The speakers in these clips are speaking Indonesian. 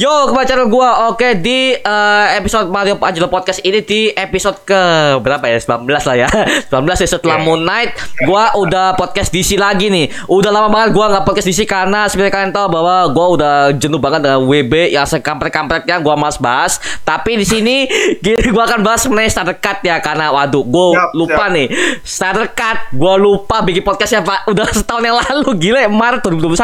Yo, kembali channel gua. Oke, di eh, episode Mario Angelo Podcast ini di episode ke berapa ya? 19 lah ya. 19 ya setelah Yeah. Moon Knight, gua udah podcast DC lagi nih. Udah lama banget gua nggak podcast DC karena seperti kalian tahu bahwa gua udah jenuh banget dengan WB yang sekampret-kampretnya gua mas bahas. Tapi di sini gua akan bahas mengenai starter cut ya karena waduh, gua Siap, lupa siap. nih. Starter cut, gua lupa bikin podcastnya Pak. Udah setahun yang lalu gila ya, Maret 2021.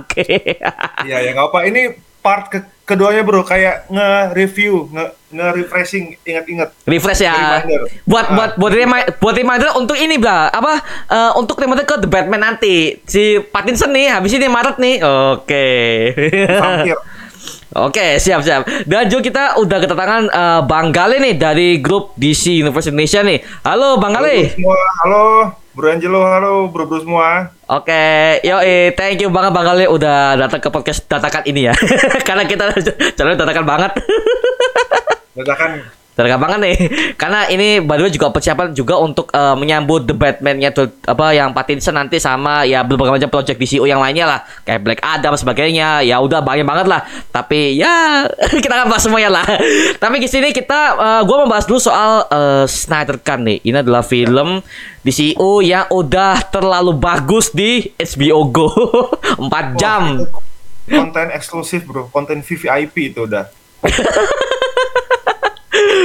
Oke. Iya ya nggak apa. Ini part ke keduanya bro kayak nge-review, nge nge-refreshing, ingat-ingat. refresh ya Reminder. buat Ah. buat buat reminder buat reminder untuk ini bla apa eh, untuk reminder ke The Batman nanti si Pattinson nih habis ini Maret nih oke Vampir. Oke, siap siap. Dan juga kita udah kedatangan eh, Bang Gale nih dari grup DC Universe Indonesia nih. Halo Bang Halo Gale. semua, halo Bro Angelo, halo bro-bro semua. Oke, yo thank you banget Bang Gale udah datang ke podcast dadakan ini ya. Karena kita channel dadakan banget. Dadakan Dadakan banget nih. Karena ini by the way juga persiapan juga untuk eh, menyambut The Batman-nya tuh apa yang Pattinson nanti sama ya berbagai macam project DCU yang lainnya lah. Kayak Black Adam sebagainya. Ya udah banyak banget lah. Tapi ya kita akan bahas semuanya lah. Tapi di sini kita eh, gua membahas dulu soal eh, Snyder Cut nih. Ini adalah film DCU yang udah terlalu bagus di HBO Go. 4 jam. Konten eksklusif bro, konten VVIP itu udah.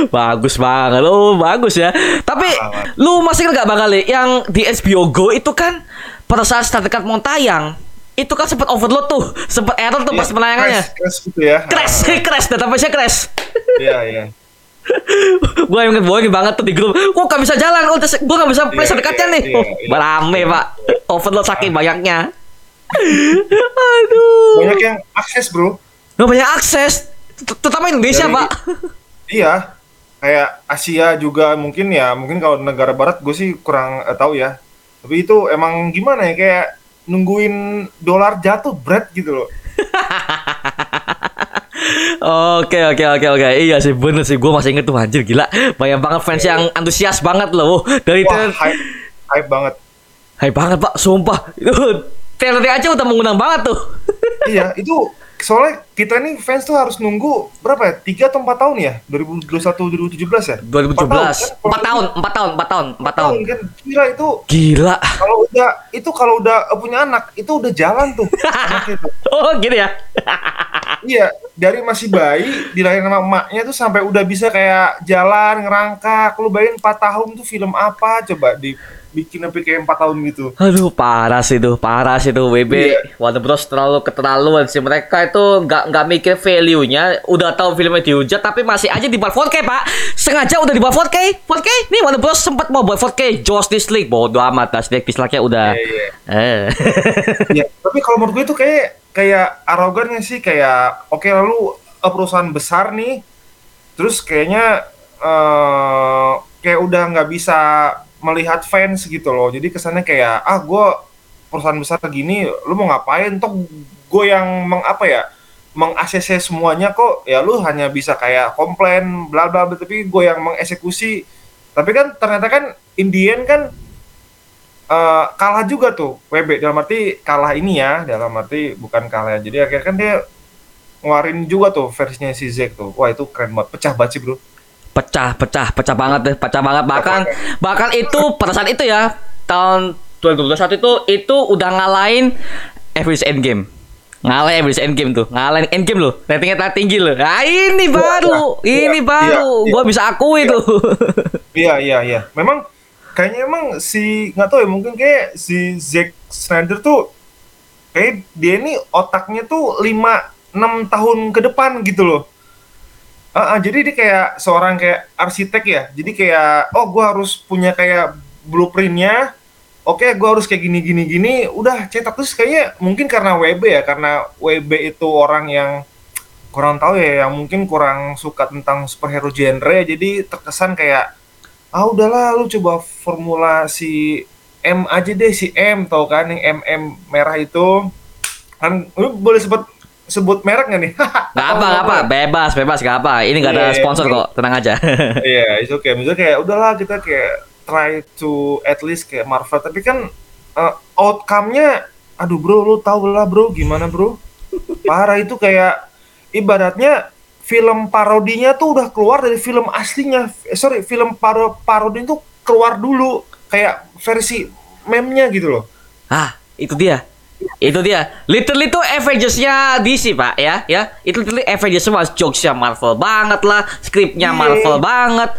Bagus banget lu, bagus ya. Tapi Amat. lu masih ingat gak Bang Ali yang di HBO Go itu kan pada saat Star Trek mau tayang, itu kan sempat overload tuh, sempat error tuh pas Iya, penayangannya. Crash, crash gitu ya. Crash, crash, database-nya crash. Iya, iya. gue inget bohongin banget tuh di grup. Kok gak bisa jalan? Oh, gue gak bisa play Iya, Trek-nya iya, nih. iya, Oh. Rame, Pak. Overload saking banyaknya. Aduh. Banyak yang akses bro. Nggak banyak akses. Terutama Indonesia, Dari- Pak. Iya. Kayak Asia juga mungkin ya, mungkin kalau negara barat gue sih kurang eh, tahu ya. Tapi itu emang gimana ya kayak nungguin dolar jatuh berat gitu loh. Oke oke oke oke. Iya sih bener sih. Gue masih inget tuh anjir gila. Banyak banget fans yang antusias banget loh dari Wah, hype, hype banget. hai banget pak. Sumpah. Itu trailernya aja udah mengundang banget tuh. Iya, itu soalnya kita nih fans tuh harus nunggu berapa ya? Tiga atau empat tahun ya? 2021 2017 ya? 2017 empat tahun empat tahun empat tahun empat tahun kan? Gila itu. Gila. Kalau udah itu kalau udah punya anak itu udah jalan tuh. Oh gini ya? Iya, dari masih bayi dilahirin sama emaknya tuh sampai udah bisa kayak jalan, ngerangkak. Lu bayangin 4 tahun tuh film apa? Coba dibikin sampai kayak 4 tahun gitu. Aduh parah sih tuh, parah sih tuh WB Iya. Warner Bros terlalu keterlaluan sih mereka itu nggak nggak mikir value-nya, udah tahu filmnya dihujat tapi masih aja dibuat 4K pak, sengaja udah dibuat 4K, 4K nih Warner Bros sempat mau buat 4K, Justice League bodo amat, Justice League-nya udah, Iya, eh, Ya, tapi kalau menurut gue itu kayak kayak arogannya sih? Kayak oke lalu eh, perusahaan besar nih terus kayaknya eh kayak udah nggak bisa melihat fans gitu loh. Jadi kesannya kayak ah gue perusahaan besar gini lu mau ngapain? Toh gue yang meng apa ya meng-ACC semuanya kok ya lu hanya bisa kayak komplain bla bla bla tapi gue yang mengeksekusi. Tapi kan ternyata kan Indian kan eh, kalah juga tuh WB dalam arti kalah ini ya dalam arti bukan kalah ya. jadi akhirnya kan dia ngeluarin juga tuh versinya si Zack tuh. Wah itu keren banget. Pecah banget sih bro pecah, pecah, pecah banget deh, pecah banget. Bahkan bahkan itu pada saat itu ya tahun 2021 itu itu udah ngalahin Avengers Endgame. Ngalahin Avengers Endgame tuh, ngalahin Endgame loh, ratingnya tak tinggi loh. Nah, ini baru, iya, ini iya, baru, iya. gua bisa akui tuh. iya iya iya. Memang kayaknya emang si nggak tahu ya mungkin kayak si Zack Snyder tuh kayak dia ini otaknya tuh 5 6 tahun ke depan gitu loh Ah, ah, jadi dia kayak seorang kayak arsitek ya. Jadi kayak oh gua harus punya kayak blueprintnya. Oke, gua harus kayak gini gini gini. Udah cetak terus kayaknya mungkin karena WB ya, karena WB itu orang yang kurang tahu ya, yang mungkin kurang suka tentang superhero genre. Jadi terkesan kayak ah udahlah lu coba formulasi M aja deh si M tau kan yang MM merah itu kan lu boleh sebut sebut merek nggak nih? Gak apa, gak apa, bebas, bebas, gak apa. Ini gak ada Iya, sponsor iya. kok, tenang aja. Iya, itu oke. Misalnya kayak udahlah kita kayak try to at least kayak Marvel, tapi kan uh, outcome-nya, aduh bro, lu tau lah bro, gimana bro? Parah itu kayak ibaratnya film parodinya tuh udah keluar dari film aslinya. Eh, sorry, film paro parodi itu keluar dulu kayak versi meme-nya gitu loh. Ah, itu dia. Itu dia. Literally itu Avengers-nya DC, Pak, ya. Ya, itu literally Avengers semua jokes-nya Marvel banget lah, skripnya Iya. Marvel banget.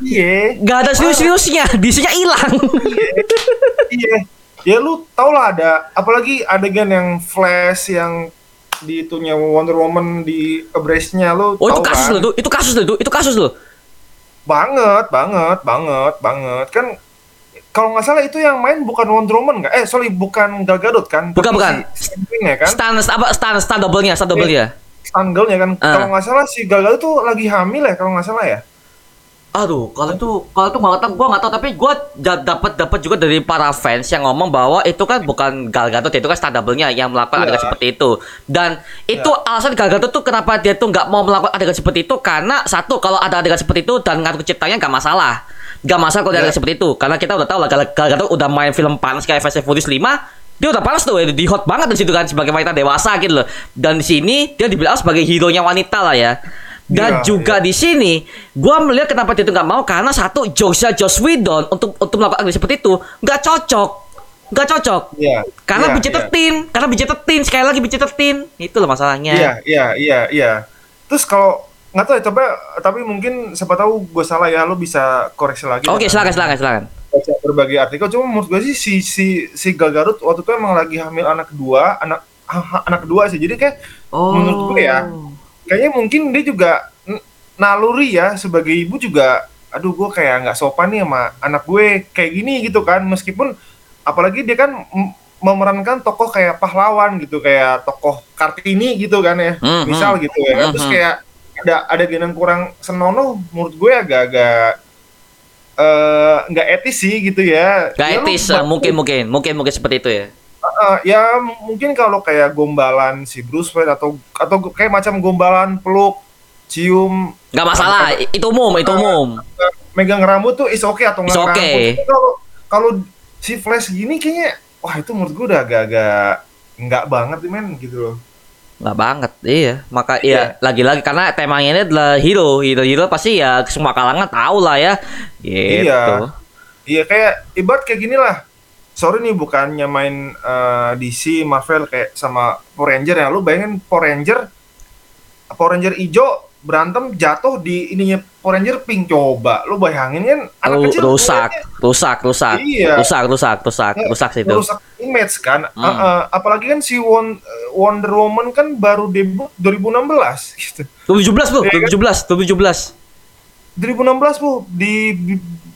Iya. Gak ada serius-seriusnya, DC-nya hilang. Iya. Ya lu tau lah ada apalagi adegan yang flash yang di itunya Wonder Woman di brace-nya lu Oh, itu kasus kan? loh, itu, itu kasus loh, itu, itu kasus loh. Banget, banget, banget, banget. Kan kalau nggak salah itu yang main bukan Wonder Woman nggak? Eh, sorry, bukan Gal Gadot kan? Bukan, bukan. Si Sandwing ya kan? Stan apa stan stan double-nya, stan double-nya. Stan Girl-nya kan? Ah. Kalau nggak salah si Gal Gadot tuh lagi hamil ya kalau nggak salah ya? Aduh, kalau itu kalau itu nggak tahu, gua nggak tahu tapi gua da- dapat dapat juga dari para fans yang ngomong bahwa itu kan bukan Gal Gadot, itu kan stand double-nya yang melakukan Iya. adegan seperti itu. Dan itu alasan Gal Gadot tuh kenapa dia tuh nggak mau melakukan adegan seperti itu karena satu kalau ada adegan seperti itu dan ngatur ciptanya nggak masalah. Nggak masalah kalau ada Iya. adegan seperti itu karena kita udah tahu lah Gal Gadot udah main film panas kayak Fast and Furious 5 dia udah panas tuh di hot banget di situ kan sebagai wanita dewasa gitu loh. Dan di sini dia dibilang sebagai hero nya wanita lah ya. Dan Iya, juga di sini gua melihat kenapa dia itu nggak mau karena satu jokesnya Joss Whedon untuk untuk melakukan seperti itu nggak cocok nggak cocok Iya. karena budget iya. tertin karena budget tertin sekali lagi budget tertin itu loh masalahnya Iya, iya, iya, iya. Terus kalau nggak tahu ya, coba tapi mungkin siapa tahu gue salah ya, lo bisa koreksi lagi. oke dengan silakan silakan silakan Baca berbagai artikel. Cuma menurut gue sih si si si Gal Gadot waktu itu emang lagi hamil anak kedua, anak ha- anak kedua sih. Jadi kayak oh Menurut gue ya, kayaknya mungkin dia juga naluri ya sebagai ibu juga. Aduh, gue kayak nggak sopan nih sama anak gue kayak gini gitu kan. Meskipun apalagi dia kan memerankan tokoh kayak pahlawan gitu kayak tokoh kartini gitu kan ya Mhm. misal gitu ya kan. terus Mhm. kayak ada ada yang kurang senonoh menurut gue agak-agak eh, nggak etis sih gitu ya Gak Ya etis, eh, mungkin mungkin mungkin mungkin seperti itu ya. Eh, ya mungkin kalau kayak gombalan si Bruce Wayne atau atau kayak macam gombalan peluk cium Gak masalah, i- itu umum, itu umum. eh, megang rambut tuh is oke atau Is nggak okay. kalau kalau si Flash gini kayaknya wah itu menurut gue udah agak-agak nggak banget men gitu loh Gak banget, iya. Maka Iya. ya lagi-lagi karena temanya ini adalah hero, hero hero pasti ya semua kalangan tahu lah ya. Gitu. Iya. iya kayak ibarat kayak gini lah sorry nih bukannya main eh, DC Marvel kayak sama Power Ranger ya lu bayangin Power Ranger Power Ranger hijau berantem jatuh di ininya Power Ranger pink coba lu bayangin kan anak Ru- kecil rusak, ngeliatnya rusak, rusak, Iya. rusak, rusak, rusak, Ya, rusak sih itu. merusak image kan Hmm. Uh, uh, apalagi kan si Won- Wonder Woman kan baru debut 2016 gitu 2017 bro, Iya kan? 2017, 2017. 2016 bu di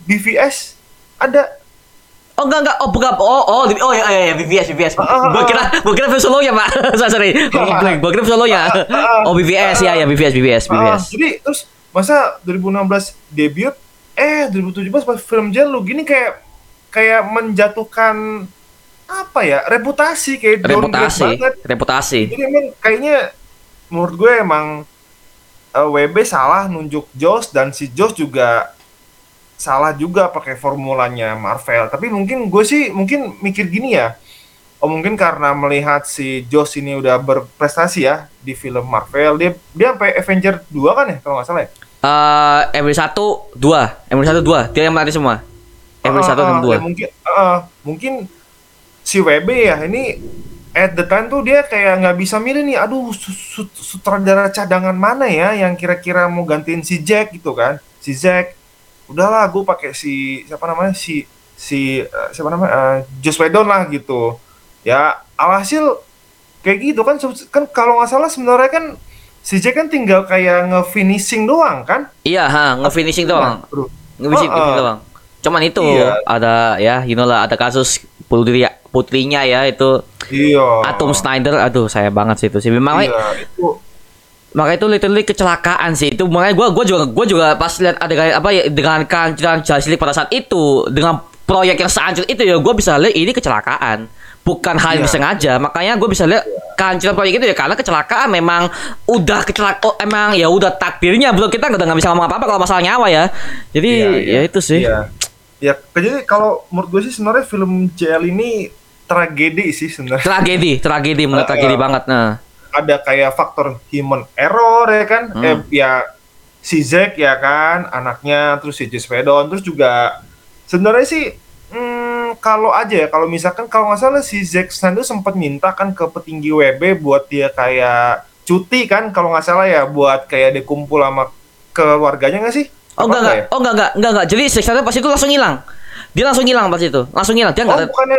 BVS ada Oh enggak enggak, oh bukan, oh oh oh ya ya, ya. BVS BVS. Ah, ah, Gua kira gua kira film solonya pak, sorry sorry, gua blank, gua kira film solonya. Oh BVS ya ya BVS BVS Ah, BVS. jadi terus masa 2016 debut? Eh 2017 pas film Jen lu gini kayak kayak menjatuhkan apa ya reputasi. Kayak Reputasi, banget. Reputasi. jadi emang kayaknya menurut gue emang eh, WB salah nunjuk Joss dan si Joss juga salah juga pakai formulanya Marvel. Tapi mungkin gue sih mungkin mikir gini ya. Oh mungkin karena melihat si Joss ini udah berprestasi ya di film Marvel dia dia sampai Avenger 2 kan ya kalau nggak salah ya? Eh, Emery 1 2, Emery 1 2, dia yang melatih semua. Emery 1 Ah, dan ah, 2. ya mungkin ah, mungkin si WB ya ini at the time tuh dia kayak nggak bisa milih nih aduh su- su- sutradara cadangan mana ya yang kira-kira mau gantiin si Jack gitu kan. Si Zack udahlah gue pakai si siapa namanya si si eh, siapa namanya eh, Joss Whedon lah gitu ya alhasil kayak gitu kan kan kalau nggak salah sebenarnya kan si Jack kan tinggal kayak nge-finishing doang kan Iya, ha, nge-finishing doang. Bro. Nge-finishing Oh, oh. doang. Cuman itu Iya. ada ya, you know lah ada kasus putri putrinya ya itu iya Atom Snyder. Aduh, saya banget sih itu sih. Memang iya itu Maka itu literally kecelakaan sih. Itu makanya gua gua juga gua juga pas lihat ada kayak apa ya dengan Justice League pada saat itu dengan proyek yang sehancur itu ya gua bisa lihat ini kecelakaan. Bukan hal yang Iya. disengaja. Makanya gua bisa lihat kehancuran proyek itu ya karena kecelakaan memang udah kecelakaan oh, emang ya udah takdirnya bro kita udah nggak bisa ngomong apa-apa kalau masalah nyawa ya. Jadi Iya, ya iya. itu sih. Iya. Ya, jadi kalau menurut gue sih sebenarnya film JL ini tragedi sih sebenarnya. Tragedi, tragedi menurut Uh, tragedi uh. banget nah. Ada kayak faktor human error ya kan Hmm. eh ya si Zack ya kan anaknya terus si Whedon terus juga sebenarnya sih hmm, kalau aja ya kalau misalkan kalau nggak salah si Zack Snyder sempat minta kan ke petinggi WB buat dia kayak cuti kan kalau nggak salah ya buat kayak dia kumpul sama keluarganya nggak sih Oh enggak enggak, ya? oh enggak enggak, enggak enggak. Jadi Zack Snyder pas itu langsung hilang. Dia langsung hilang pas itu, langsung hilang. Dia oh enggak bukannya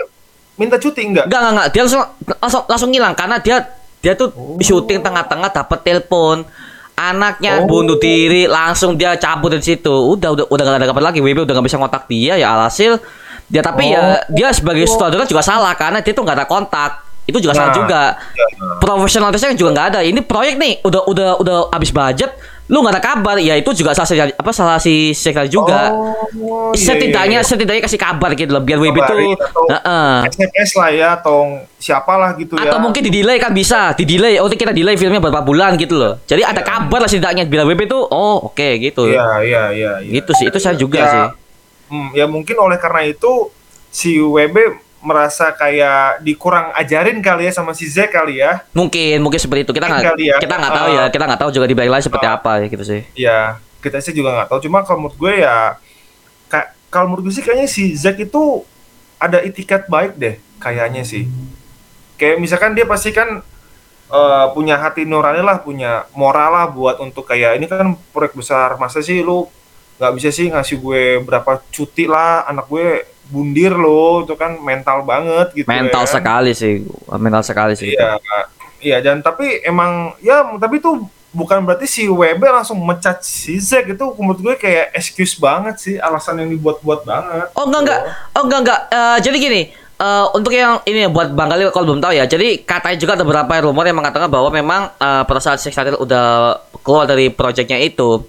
minta cuti enggak enggak enggak enggak. Dia langsung langsung langsung hilang karena dia dia tuh Oh. syuting tengah-tengah dapat telepon. Anaknya Oh. bunuh diri langsung dia cabut dari situ. Udah udah udah gak ada kabar lagi. WB udah gak bisa kontak dia ya alhasil. Dia tapi ya dia sebagai sutradara juga salah karena dia tuh nggak ada kontak. Itu juga salah Nah, juga. Ya. profesionalitasnya juga nggak ada. Ini proyek nih udah udah udah habis budget lu nggak ada kabar. Ya itu juga salah si apa salah si sekretari juga. Oh, iya, setidaknya iya, iya. setidaknya kasih kabar gitu loh biar WB tuh Kabarin atau Heeh. SMS lah ya atau siapalah gitu ya. atau mungkin di delay kan bisa. Di delay oh kita delay filmnya beberapa bulan gitu loh. Jadi ada kabar lah setidaknya biar WB tuh oh oke gitu. Iya, iya, iya. iya. gitu sih. Itu saya juga Ya, sih. hmm, ya mungkin oleh karena itu si WB merasa kayak dikurang ajarin kali ya sama si Z kali ya. mungkin mungkin seperti itu kita nggak ya. kita nggak tahu ya Ah. kita nggak tahu juga di balik lain seperti apa ya gitu sih Ya, kita sih juga nggak tahu. Cuma kalau menurut gue ya, kayak kalau menurut gue sih kayaknya si Zack itu ada itikat baik deh, kayaknya sih. Kayak misalkan dia pasti kan eh, punya hati nurani lah, punya moral lah buat untuk kayak ini kan proyek besar. Masa sih lu nggak bisa sih ngasih gue berapa cuti lah, anak gue bundir loh, itu kan mental banget gitu. mental ya. sekali sih mental sekali sih Iya, iya dan tapi emang ya tapi itu bukan berarti si WB langsung mecat si Zack itu menurut gue kayak excuse banget sih alasan yang dibuat-buat banget. Oh enggak enggak. Oh enggak enggak. Eh, jadi gini, eh, untuk yang ini buat Bang Gali kalau belum tahu ya. Jadi katanya juga ada beberapa rumor yang mengatakan bahwa memang eh, pada saat Zack Snyder udah keluar dari proyeknya itu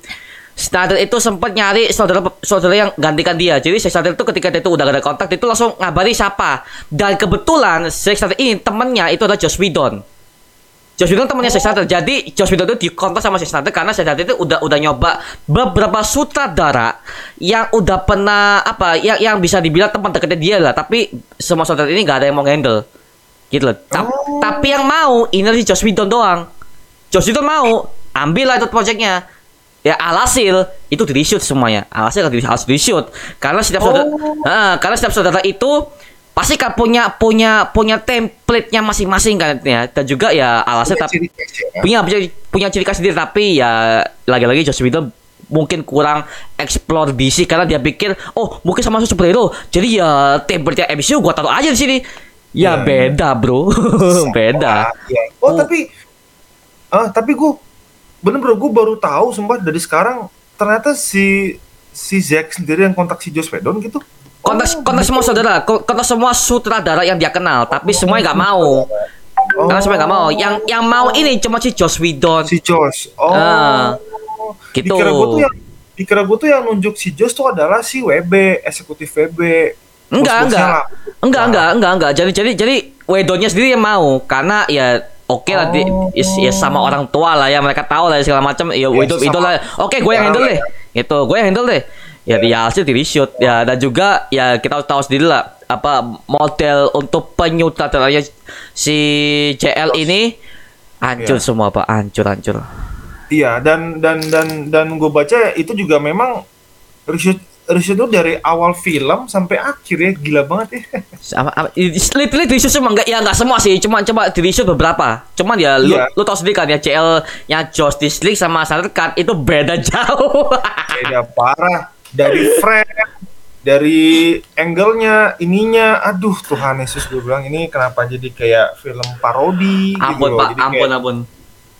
Snyder itu sempat nyari saudara saudara yang gantikan dia. Jadi Zack Snyder itu ketika dia itu udah gak ada kontak, dia itu langsung ngabari siapa. Dan kebetulan Zack Snyder ini temennya itu adalah Joss Whedon. Joss Whedon temannya Zack Snyder. Jadi Joss Whedon itu dikontak sama Zack Snyder karena Zack Snyder itu udah udah nyoba beberapa sutradara yang udah pernah apa yang yang bisa dibilang teman dekatnya dia lah. Tapi semua sutradara ini nggak ada yang mau handle. Gitu loh. Ta- Oh. Tapi yang mau ini si Joss Whedon doang. Joss Whedon mau ambil lah itu proyeknya. Ya alhasil itu di reshoot semuanya. Alhasil harus di- reshoot karena setiap saudara, Ah, karena setiap saudara itu pasti kan punya punya punya template-nya masing-masing kan ya. Dan juga ya alhasil tapi ya. punya punya punya ciri khas sendiri tapi ya lagi-lagi Joss Whedon mungkin kurang explore DC karena dia pikir oh mungkin sama superhero jadi ya template MCU gua taruh aja di sini ya Iya. beda bro beda. Oh, Oh. tapi ah tapi gue bener-bener gue baru tahu sumpah dari sekarang ternyata si si Zack sendiri yang kontak si Joss Whedon gitu. kontak Oh, kontak semua saudara ko- kontak semua sutradara yang dia kenal tapi semuanya nggak mau Oh. karena semuanya nggak mau yang yang mau ini cuma si Joss Whedon si Joss. Oh. Ah, gitu. Dikira gue tuh yang dikira gue tuh yang nunjuk si Joss tuh adalah si WB, eksekutif WB. Enggak, enggak. Enggak, enggak, enggak, enggak. Jadi jadi jadi Wedonnya sendiri yang mau karena ya oke lah di, Oh. is- ya sama orang tua lah ya mereka tahu lah segala macam ya sesama- itu lah. Oke, gue yang handle Ya, deh. Gitu, gue yang handle deh. Ya, ya hasil di reshoot ya dan juga ya kita tahu sendiri lah apa model untuk penyutradaranya si JL ini hancur Iya. semua pak hancur hancur Iya, dan dan dan dan gue baca itu juga memang reshoot reshoot itu dari awal film sampai akhir ya gila banget ya. sama literally di reshoot semua enggak ya enggak semua sih cuma coba di reshoot beberapa cuman ya lu Iya. lu tau sendiri kan ya CL nya Justice League sama Snyder Cut itu beda jauh Beda parah dari frame, dari angle-nya, ininya, aduh Tuhan Yesus gue bilang ini kenapa jadi kayak film parodi gitu ampun loh. pak jadi ampun kayak, ampun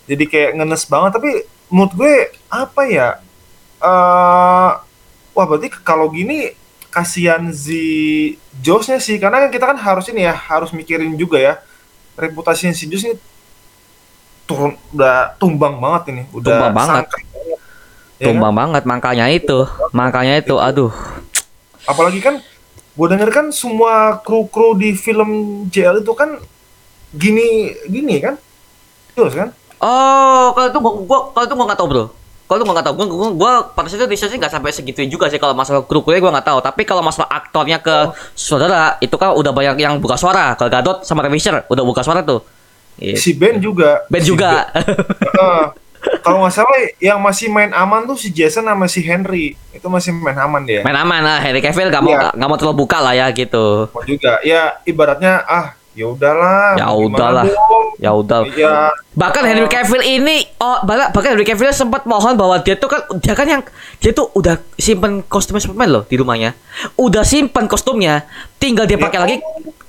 jadi kayak ngenes banget tapi menurut gue apa ya? eh wah berarti kalau gini kasihan si Josh-nya sih karena kan kita kan harus ini ya harus mikirin juga ya. Reputasinya si Josh ini turun udah tumbang banget ini udah Tumbang banget. Ya tumbang banget makanya itu makanya itu aduh. Apalagi kan gue denger kan semua kru-kru di film JL itu kan gini gini kan? Kan? Oh kalau itu gua, gua kalau itu gua nggak tahu bro kalau gua nggak tahu gua, gua, gua pada saat itu researchnya nggak sampai segitu juga sih kalau masalah kru krunya gua nggak tahu tapi kalau masalah aktornya ke saudara itu kan udah banyak yang buka suara kalau Gadot sama Revisor udah buka suara tuh Gitu. Si Ben juga. Ben Si juga. Heeh. kalau nggak salah yang masih main aman tuh si Jason sama si Henry itu masih main aman dia. Main aman lah, Henry Cavill gak mau Iya. nggak mau terlalu buka lah ya gitu. Mau juga ya ibaratnya ah ya udahlah. Ya udahlah. Ya udah. Ya Bahkan Henry Cavill ini oh bahkan bahkan Henry Cavill sempat mohon bahwa dia tuh kan dia kan yang dia tuh udah simpen kostum Superman loh di rumahnya. Udah simpen kostumnya, tinggal dia pakai Ya. lagi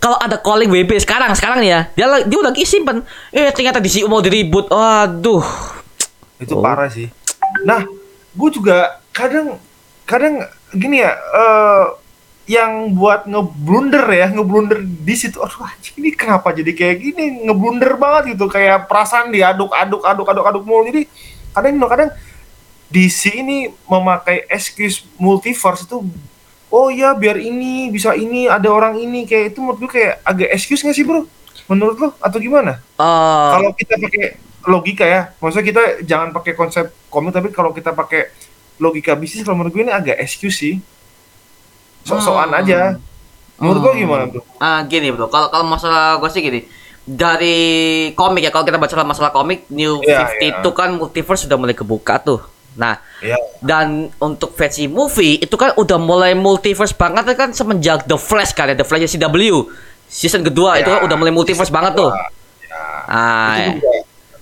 kalau ada calling WB sekarang sekarang nih ya. Dia dia udah lagi simpen. Eh ternyata di mau diribut. Waduh. itu Oh. parah sih. Nah, gue juga kadang kadang gini ya eh yang buat ngeblunder ya ngeblunder di situ. Aduh anjing, ini kenapa jadi kayak gini? Ngeblunder banget gitu kayak perasaan diaduk aduk aduk aduk aduk mulu. Jadi kadang kadang DC ini memakai excuse multiverse itu oh ya biar ini bisa ini ada orang ini kayak itu menurut gue kayak agak excuse nggak sih bro? Menurut lo atau gimana? Eh, kalau kita pakai logika ya, maksudnya kita jangan pakai konsep komik tapi kalau kita pakai logika bisnis kalau menurut gue ini agak excuse sih. Sok-sokan Hmm. aja. Menurut gue Hmm. gimana tuh? Ah gini bro, kalau kalau masalah gue sih gini dari komik ya kalau kita baca masalah komik New Iya, 50 iya. itu kan multiverse sudah mulai kebuka tuh. Nah, Ya, dan untuk versi movie itu kan udah mulai multiverse banget kan semenjak The Flash kan ya The Flash CW season kedua itu Ya, kan udah mulai multiverse banget tuh. ya. Ah, itu juga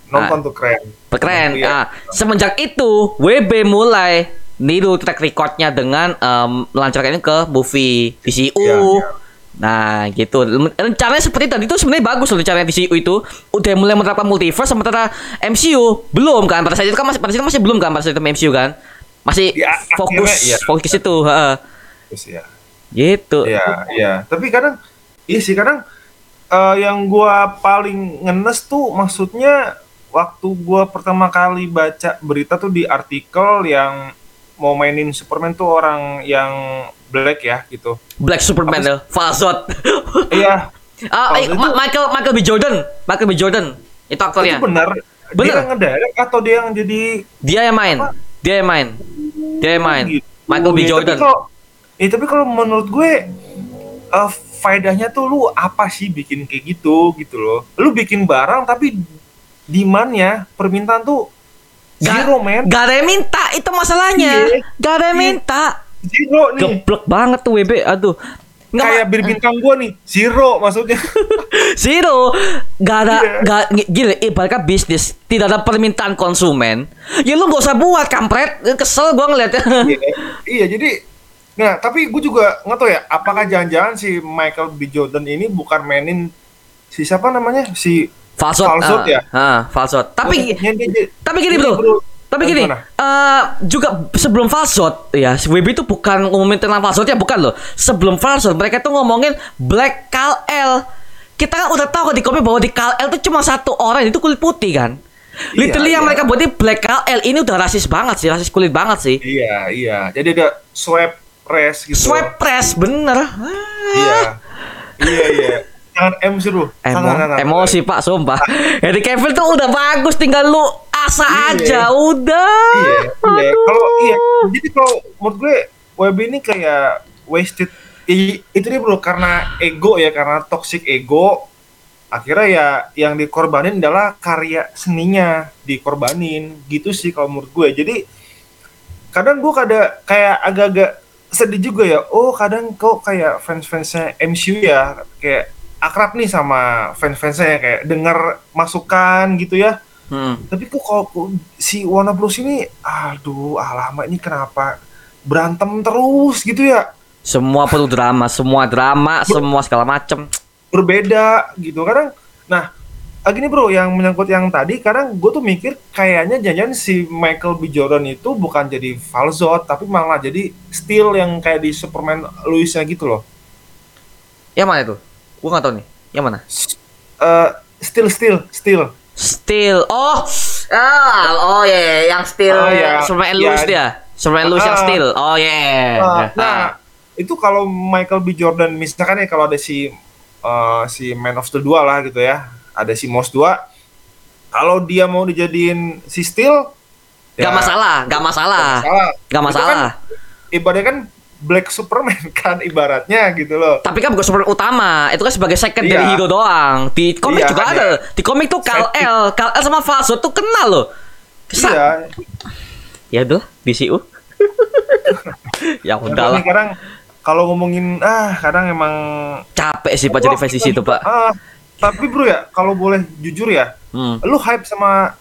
nonton tuh keren. keren. Iya. Ah, semenjak itu WB mulai niru track recordnya dengan em, melancarkan ini ke movie DCU. Iya, iya. Nah, gitu. Rencananya seperti tadi itu sebenarnya bagus loh rencananya DCU itu. Udah mulai menerapkan multiverse sementara MCU belum kan. Pada saat itu kan masih pada saat itu masih belum kan pada saat itu MCU kan. Masih Ya, fokus akhirnya iya. fokus itu, heeh. Ya. Gitu. Iya, iya. Tapi kadang iya sih kadang eh, yang gua paling ngenes tuh maksudnya waktu gua pertama kali baca berita tuh di artikel yang mau mainin Superman tuh orang yang black ya gitu. Black Superman tuh, Falsot. Iya, Ah, Oh, eh, Ma- Michael Michael B Jordan, Michael B Jordan. Itu aktornya. itu benar. Bener. Dia atau dia yang jadi Dia yang main. Dia yang main. Dia yang main. gitu. Michael B Ya, Jordan. Tapi kalau, ya, tapi kalau menurut gue eh faedahnya tuh lu apa sih bikin kayak gitu gitu loh. Lu bikin barang tapi demandnya permintaan tuh zero man. Gak ada yang minta, itu masalahnya. Iya. Gak ada yang Iya. minta. Zero nih. Geblek banget tuh WB, aduh. Nggak Kayak bir bintang gua nih, zero maksudnya. Zero, gak ada, Iya. gak, gila, ibaratnya bisnis, tidak ada permintaan konsumen. Ya lu gak usah buat, kampret. Kesel gua ngeliatnya. iya, iya, jadi nah tapi gue juga nggak tahu ya apakah jangan-jangan si Michael B Jordan ini bukan mainin si siapa namanya si Falsot. Falsot ah, ya? ah, falsot. Tapi, tapi gini bro. bro. Tapi gini, eh juga sebelum falsot ya, si WB itu bukan ngomongin tentang falsotnya bukan loh. Sebelum falsot mereka tuh ngomongin Black Kal-El. Kita kan udah tahu kan di komik bahwa di Kal-El tuh cuma satu orang itu kulit putih kan. Iya, Literally yang iya. mereka buat ini Black Kal-El ini udah rasis banget sih, rasis kulit banget sih. Iya, iya. Jadi ada swipe press gitu. Swipe press bener. Ah. Iya. iya, iya. Jangan emosi lu. Emo, emosi pak, sumpah. Henry Cavill tuh udah bagus, tinggal lu asa Iya. aja, udah. Iya, iya. Kalau iya, jadi kalau menurut gue WB ini kayak wasted. I- itu dia bro, karena ego ya, karena toxic ego. Akhirnya ya yang dikorbanin adalah karya seninya dikorbanin gitu sih kalau menurut gue. Jadi kadang gue kada kayak agak-agak sedih juga ya. Oh kadang kok kayak fans-fansnya MCU ya kayak akrab nih sama fans-fansnya kayak dengar masukan gitu ya Hmm. tapi kok kalau si Warner Bros ini aduh alamak ini kenapa berantem terus gitu ya Semua perlu drama, semua drama, semua segala macem. berbeda gitu kadang nah ah, gini bro yang menyangkut yang tadi kadang gue tuh mikir kayaknya jangan si Michael B Jordan itu bukan jadi Falzot tapi malah jadi Steel yang kayak di Superman Louisnya gitu loh Yang mana itu? Gua nggak tahu nih. Yang mana? Eh Steel Steel Steel Steel. Oh, ah, oh ya, yeah. yang Steel. Oh, ya. Superman Ya. Lewis dia. Superman Lewis yang Ah. Steel. Oh ya. Uh, nah, itu kalau Michael B. Jordan misalkan ya kalau ada si uh, si Man of Steel 2 lah gitu ya, ada si Moss 2, kalau dia mau dijadiin si Steel, Gak masalah, gak masalah, masalah. gak masalah. kan ibaratnya kan Black Superman kan ibaratnya gitu loh. Tapi kan bukan Superman utama, itu kan sebagai secondary Iya. hero doang. Di komik Iya, juga ada. ada. Di komik tuh Kal. El, Kal El sama Falso tuh kenal loh. Sa- Iya. Ya udah, DCU. ya udahlah. kadang kalau ngomongin ah kadang emang Capek sih Pak jadi fans Pak. Ah, tapi bro ya, kalau boleh jujur ya, Hmm. lu hype sama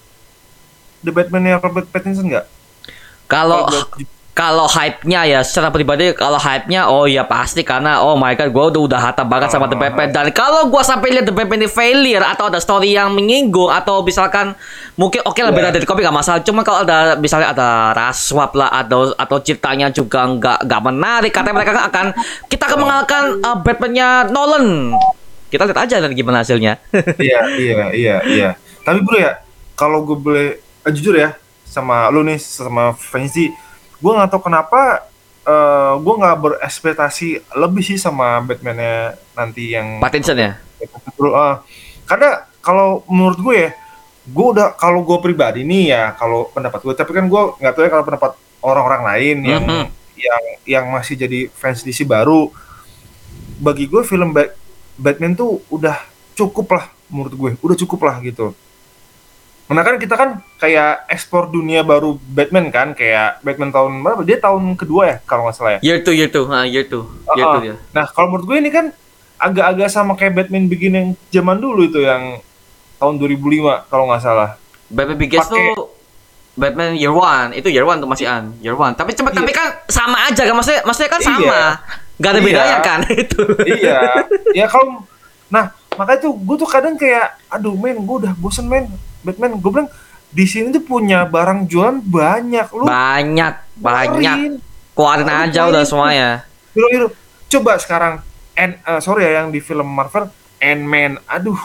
The Batman-nya Robert Pattinson nggak? Kalau Kalau hype-nya ya secara pribadi kalau hype-nya oh ya pasti karena oh my god gua udah udah hatam banget sama The. Batman dan kalau gua sampai lihat The Batman ini failure atau ada story yang menyinggung atau misalkan mungkin oke lah Iya. beda dari komik gak masalah cuma kalau ada misalnya ada raswap lah atau atau ceritanya juga nggak nggak menarik katanya mereka kan akan kita akan mengalahkan uh, Batman-nya Nolan kita lihat aja nanti gimana hasilnya iya, iya, iya, iya. Tapi bro ya, kalau gue boleh eh, jujur ya sama lu nih sama fans DC, gue nggak tahu kenapa eh gue nggak berekspektasi lebih sih sama Batman-nya nanti yang Pattinson ya ah, karena kalau menurut gue ya, gue udah kalau gue pribadi nih ya, kalau pendapat gue, tapi kan gue nggak tahu ya kalau pendapat orang-orang lain yang Mhm. yang yang masih jadi fans DC baru, bagi gue film Ba- Batman tuh udah cukup lah menurut gue, udah cukup lah gitu. Karena kan kita kan kayak ekspor dunia baru Batman kan, kayak Batman tahun berapa? Dia tahun kedua ya kalau nggak salah ya. year two year two ah year two year Ah, two ya Nah, kalau menurut gue ini kan agak-agak sama kayak Batman Begin yang zaman dulu itu yang tahun 2005 kalau nggak salah. Batman Begins tuh Batman Year One itu Year One tuh masih an Year One tapi cepet Iya. tapi kan sama aja kan maksudnya maksudnya kan sama Iya. Gak ada Iya. bedanya kan itu iya. Ya kalau nah, makanya tuh gue tuh kadang kayak aduh men, gue udah bosen men Batman. Gue bilang di sini tuh punya barang jualan banyak lu. banyak banyak keluarin. keluarin Lu aja keluarin udah semuanya Hero-hero. Coba sekarang and eh, sorry ya yang di film Marvel Ant-Man. Aduh.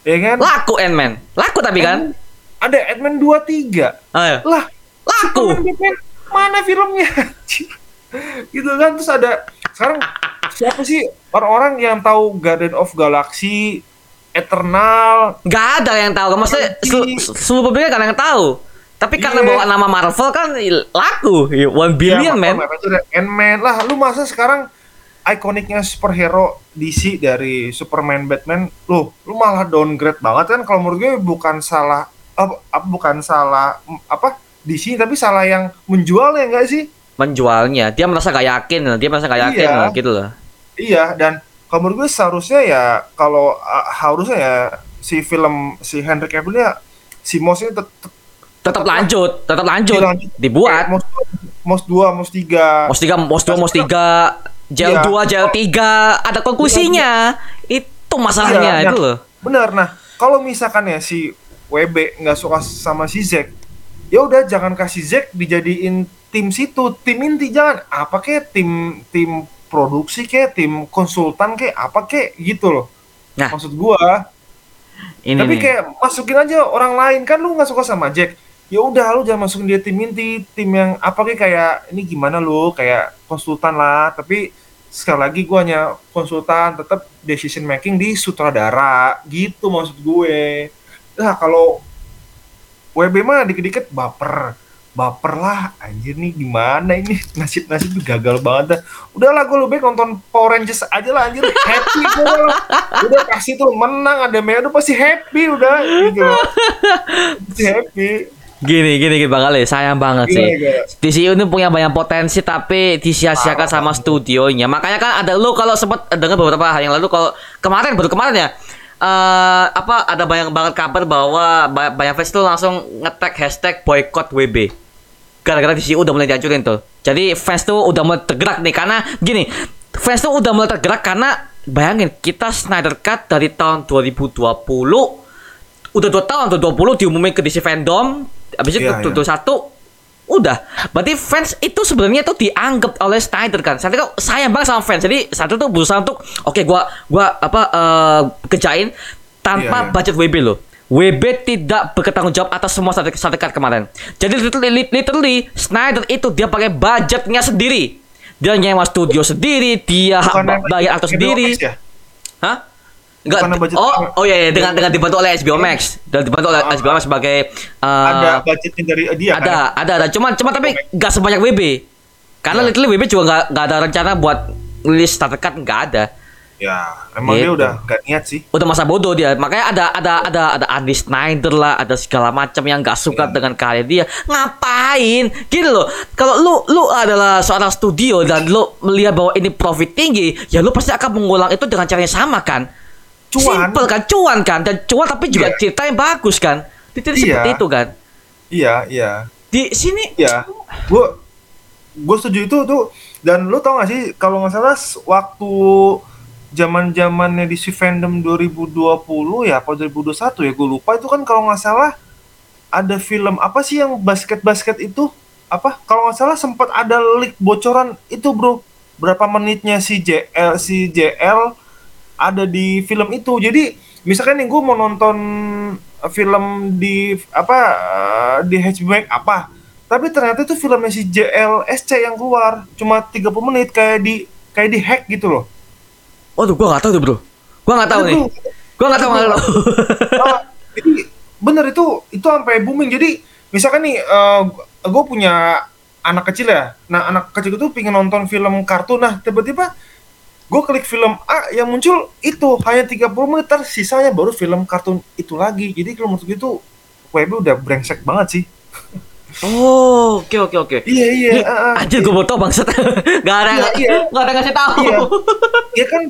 Ya kan? laku Ant-Man laku tapi kan Ada Ant-Man 2 3. ayo Lah, laku Batman mana filmnya gitu kan terus ada sekarang siapa sih orang-orang yang tahu Garden of Galaxy Eternal. Nggak ada yang tahu kan? Maksudnya sel- seluruh publik kan ada yang tahu. Tapi karena Iya. bawa nama Marvel kan laku. One billion Ya, man Ant-Man. Lah lu masa sekarang ikoniknya superhero DC dari Superman Batman lu lu malah downgrade banget kan? Kalau menurut gue bukan salah apa, apa bukan salah mm, apa DC tapi salah yang menjual ya enggak sih? Menjualnya. Dia merasa gak yakin dia merasa gak yakin Iya. lah, gitu loh. Iya, dan kalau menurut gue seharusnya ya kalau uh, harusnya ya si film si Henry Cavill ya si Moss ini tet- tet- tetap lanjut tetap lanjut Dilanjut. dibuat Mos Mos 2, Mos 3. Mos 3, Mos 2, Mos 3, Gel Iya. 2, Gel 3, ada konklusinya. Itu masalahnya Iya, itu nah, loh. Bener. Nah, kalau misalkan ya si WB nggak suka sama si Zack, ya udah jangan kasih Zack dijadiin tim situ, tim inti jangan apa kek tim tim produksi kek, tim konsultan kek, apa kek gitu loh. Nah. Maksud gua Ini Tapi nih. kayak masukin aja orang lain kan lu nggak suka sama Jack. Ya udah lu jangan masukin dia tim inti, tim yang apa kayak kayak ini gimana lu kayak konsultan lah. Tapi sekali lagi gua hanya konsultan, tetap decision making di sutradara gitu maksud gue. Nah kalau WB mah dikit-dikit baper baper lah anjir nih gimana ini? Nasib nasib tuh gagal banget dah. Udahlah gue lebih nonton Power Rangers aja lah anjir. Happy gue udah kasih tuh menang ada merah udah pasti happy udah. Gitu pasti happy. Gini, gini, gini Bang Ale, sayang banget sih. DCU ini punya banyak potensi tapi disia-siakan sama studionya. Makanya kan ada lu kalau sempat dengar beberapa hari yang lalu kalau kemarin baru kemarin ya eh apa ada banyak banget kabar bahwa ba- banyak fans tuh langsung nge-tag hashtag boycott WB. Gara-gara DCU udah mulai dihancurin tuh. Jadi fans tuh udah mulai tergerak nih karena gini, fans tuh udah mulai tergerak karena bayangin kita Snyder Cut dari tahun 2020 udah dua tahun tuh 20 diumumin ke DC fandom habis itu Iya, tuh iya. Udah. Berarti fans itu sebenarnya tuh dianggap oleh Snyder kan? Snyder tuh sayang banget sama fans. Jadi Snyder tuh berusaha untuk oke gua gua apa eh, kerjain tanpa Iya, iya. budget WB loh. WB tidak bertanggung jawab atas semua Cut kemarin. Jadi literally, literally Snyder itu dia pakai budgetnya sendiri. Dia nyewa studio sendiri dia bayar aktor HBO sendiri. Ya? Hah? Enggak. Budget- Oh, oh iya, iya dengan dengan dibantu oleh HBO Max. Dan dibantu oleh Ah. HBO Max sebagai eh, ada budgetnya dari dia ada, kan? ada, ada. Cuman, cuman tapi enggak sebanyak WB. Karena Ya. Little WB juga nggak nggak ada rencana buat rilis starter cut nggak ada. Ya, emang dia Gitu. udah gak niat sih. Udah masa bodoh dia. Makanya ada ada ada ada Andy Snyder lah, ada segala macam yang nggak suka Iya. dengan karya dia. Ngapain? Gini loh. Kalau lu lu adalah seorang studio dan lu melihat bahwa ini profit tinggi, ya lu pasti akan mengulang itu dengan cara yang sama kan? Cuan. Simple kan, cuan kan, dan cuan tapi juga Iya. cerita yang bagus kan. Itu Iya. seperti itu kan. Iya, iya. Di sini Iya. Gue gue setuju itu tuh. Dan lu tau gak sih kalau nggak salah waktu zaman zamannya di si fandom 2020 ya apa 2021 ya gue lupa itu kan kalau nggak salah ada film apa sih yang basket basket itu apa kalau nggak salah sempat ada leak bocoran itu bro berapa menitnya si JL si JL ada di film itu. Jadi misalkan nih gue mau nonton film di apa eh, di HBO Max apa? Tapi ternyata itu filmnya si JLSC yang keluar. Cuma 30 menit kayak di kayak di hack gitu loh. Waduh, gua nggak tahu tuh, Bro. Gua nggak tahu nih. Gua nggak tahu. Ah, jadi bener itu itu sampai booming. Jadi misalkan nih gue punya anak kecil ya. Nah anak kecil itu pengen nonton film kartun. Nah tiba-tiba gue klik film A yang muncul itu hanya 30 menit ntar sisanya baru film kartun itu lagi jadi kalau menurut gue itu WB udah brengsek banget sih Oh, oke oke oke. iya iya Ih, ah, ah. Anjir gue mau tau bangsat. Gak ada Iya, iya. gak ada ngasih tahu. Iya. ya kan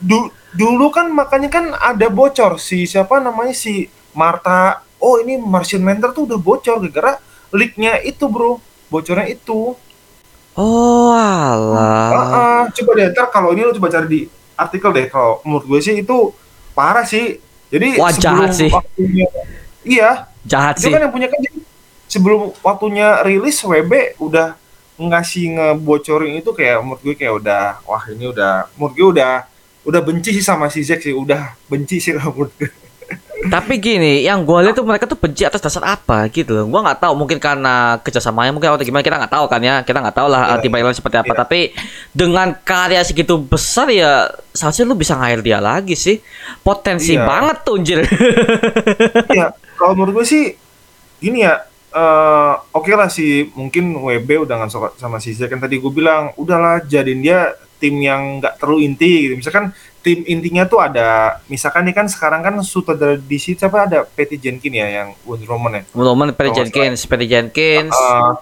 du- dulu kan makanya kan ada bocor si siapa namanya si Marta oh ini Martian Manhunter tuh udah bocor gara-gara leaknya itu bro bocornya itu Oh, Ah, alah. ah. coba deh ntar kalau ini lo coba cari di artikel deh kalau menurut gue sih itu parah sih jadi Wah, jahat sih. waktunya iya Jahat itu sih. kan yang punya kan jadi sebelum waktunya rilis WB udah ngasih ngebocorin itu kayak menurut gue kayak udah wah ini udah menurut gue udah udah benci sih sama si Zack sih udah benci sih menurut gue Tapi gini, yang gue lihat tuh mereka tuh benci atas dasar apa gitu loh. Gue nggak tahu, mungkin karena kerjasamanya mungkin atau gimana kita nggak tahu kan ya. Kita nggak tahu lah Iya, arti baiknya seperti apa. iya. Tapi dengan karya segitu besar ya, seharusnya lu bisa ngair dia lagi sih. Potensi Iya. banget tuh anjir. ya kalau menurut gue sih gini ya eh oke lah sih mungkin WB udah nggak suka sama si Zack kan tadi gue bilang udahlah jadiin dia tim yang nggak terlalu inti gitu misalkan tim intinya tuh ada misalkan nih kan sekarang kan sutradara DC siapa ada Patty Jenkins ya yang Wonder Woman ya Belum Perry Kalau nggak Jenkins, Perry Jenkins. Uh,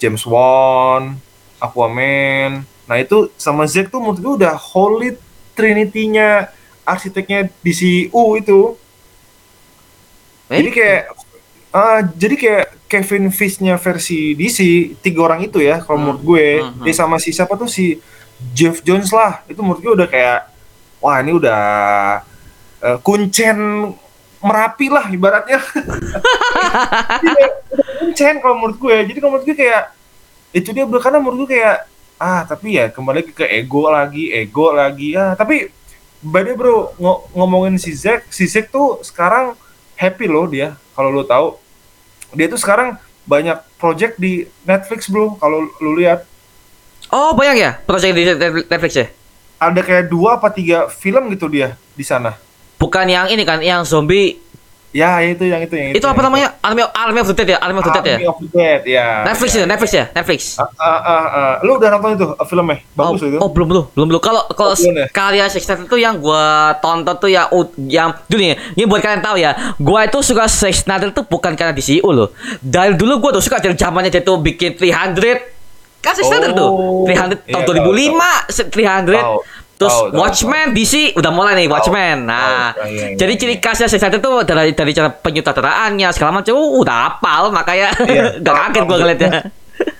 James Wan, Aquaman. Nah itu sama Zack tuh menurut gue udah holy trinity-nya arsiteknya DCU itu. Eh? Jadi kayak ah, jadi kayak Kevin Fish-nya versi DC tiga orang itu ya kalau Hmm. menurut gue. Hmm, hmm. Dia sama si siapa tuh si Jeff Jones lah. Itu menurut gue udah kayak wah ini udah eh, kuncen merapi lah ibaratnya. Iya, udah kuncen kalau menurut gue. Jadi kalau menurut gue kayak itu dia karena menurut gue kayak ah tapi ya kembali ke ego lagi, ego lagi ya. Tapi way, bro ngo- ngomongin si Zack, si Zack tuh sekarang happy loh dia kalau lo tahu. Dia tuh sekarang banyak project di Netflix bro kalau lu lihat Oh, banyak ya proyek di Netflix ya? Ada kayak dua apa tiga film gitu dia di sana. Bukan yang ini kan, yang zombie. Ya, itu yang itu yang Itu apa yang namanya? Army of, Army of the Dead ya? Army of the Dead ya? Army of the Dead, ya. Netflix ya. ya, Netflix ya, Netflix. Ah, ah, ah, ah. Lu udah nonton itu uh, filmnya? Bagus oh, itu. oh, belum belum belum belum. Kalau kalau Oh, ya? karya itu yang gua tonton tuh ya yang dulu nih, ini buat kalian tahu ya. Gua itu suka Snyder tuh bukan karena DCU loh. Dari dulu gua tuh suka dari zamannya dia tuh bikin 300 kan Zack Snyder tuh. Oh, 300 tahun iya, 2005 se- 300. Tahu, Terus tahu, Watchmen DC udah mulai nih Watchmen. Nah, tahu, iya, iya, jadi iya. ciri khasnya Zack Snyder tuh dari dari cara penyutradaraannya segala macam uh, udah hafal makanya Iya, gak kaget gua ngeliatnya.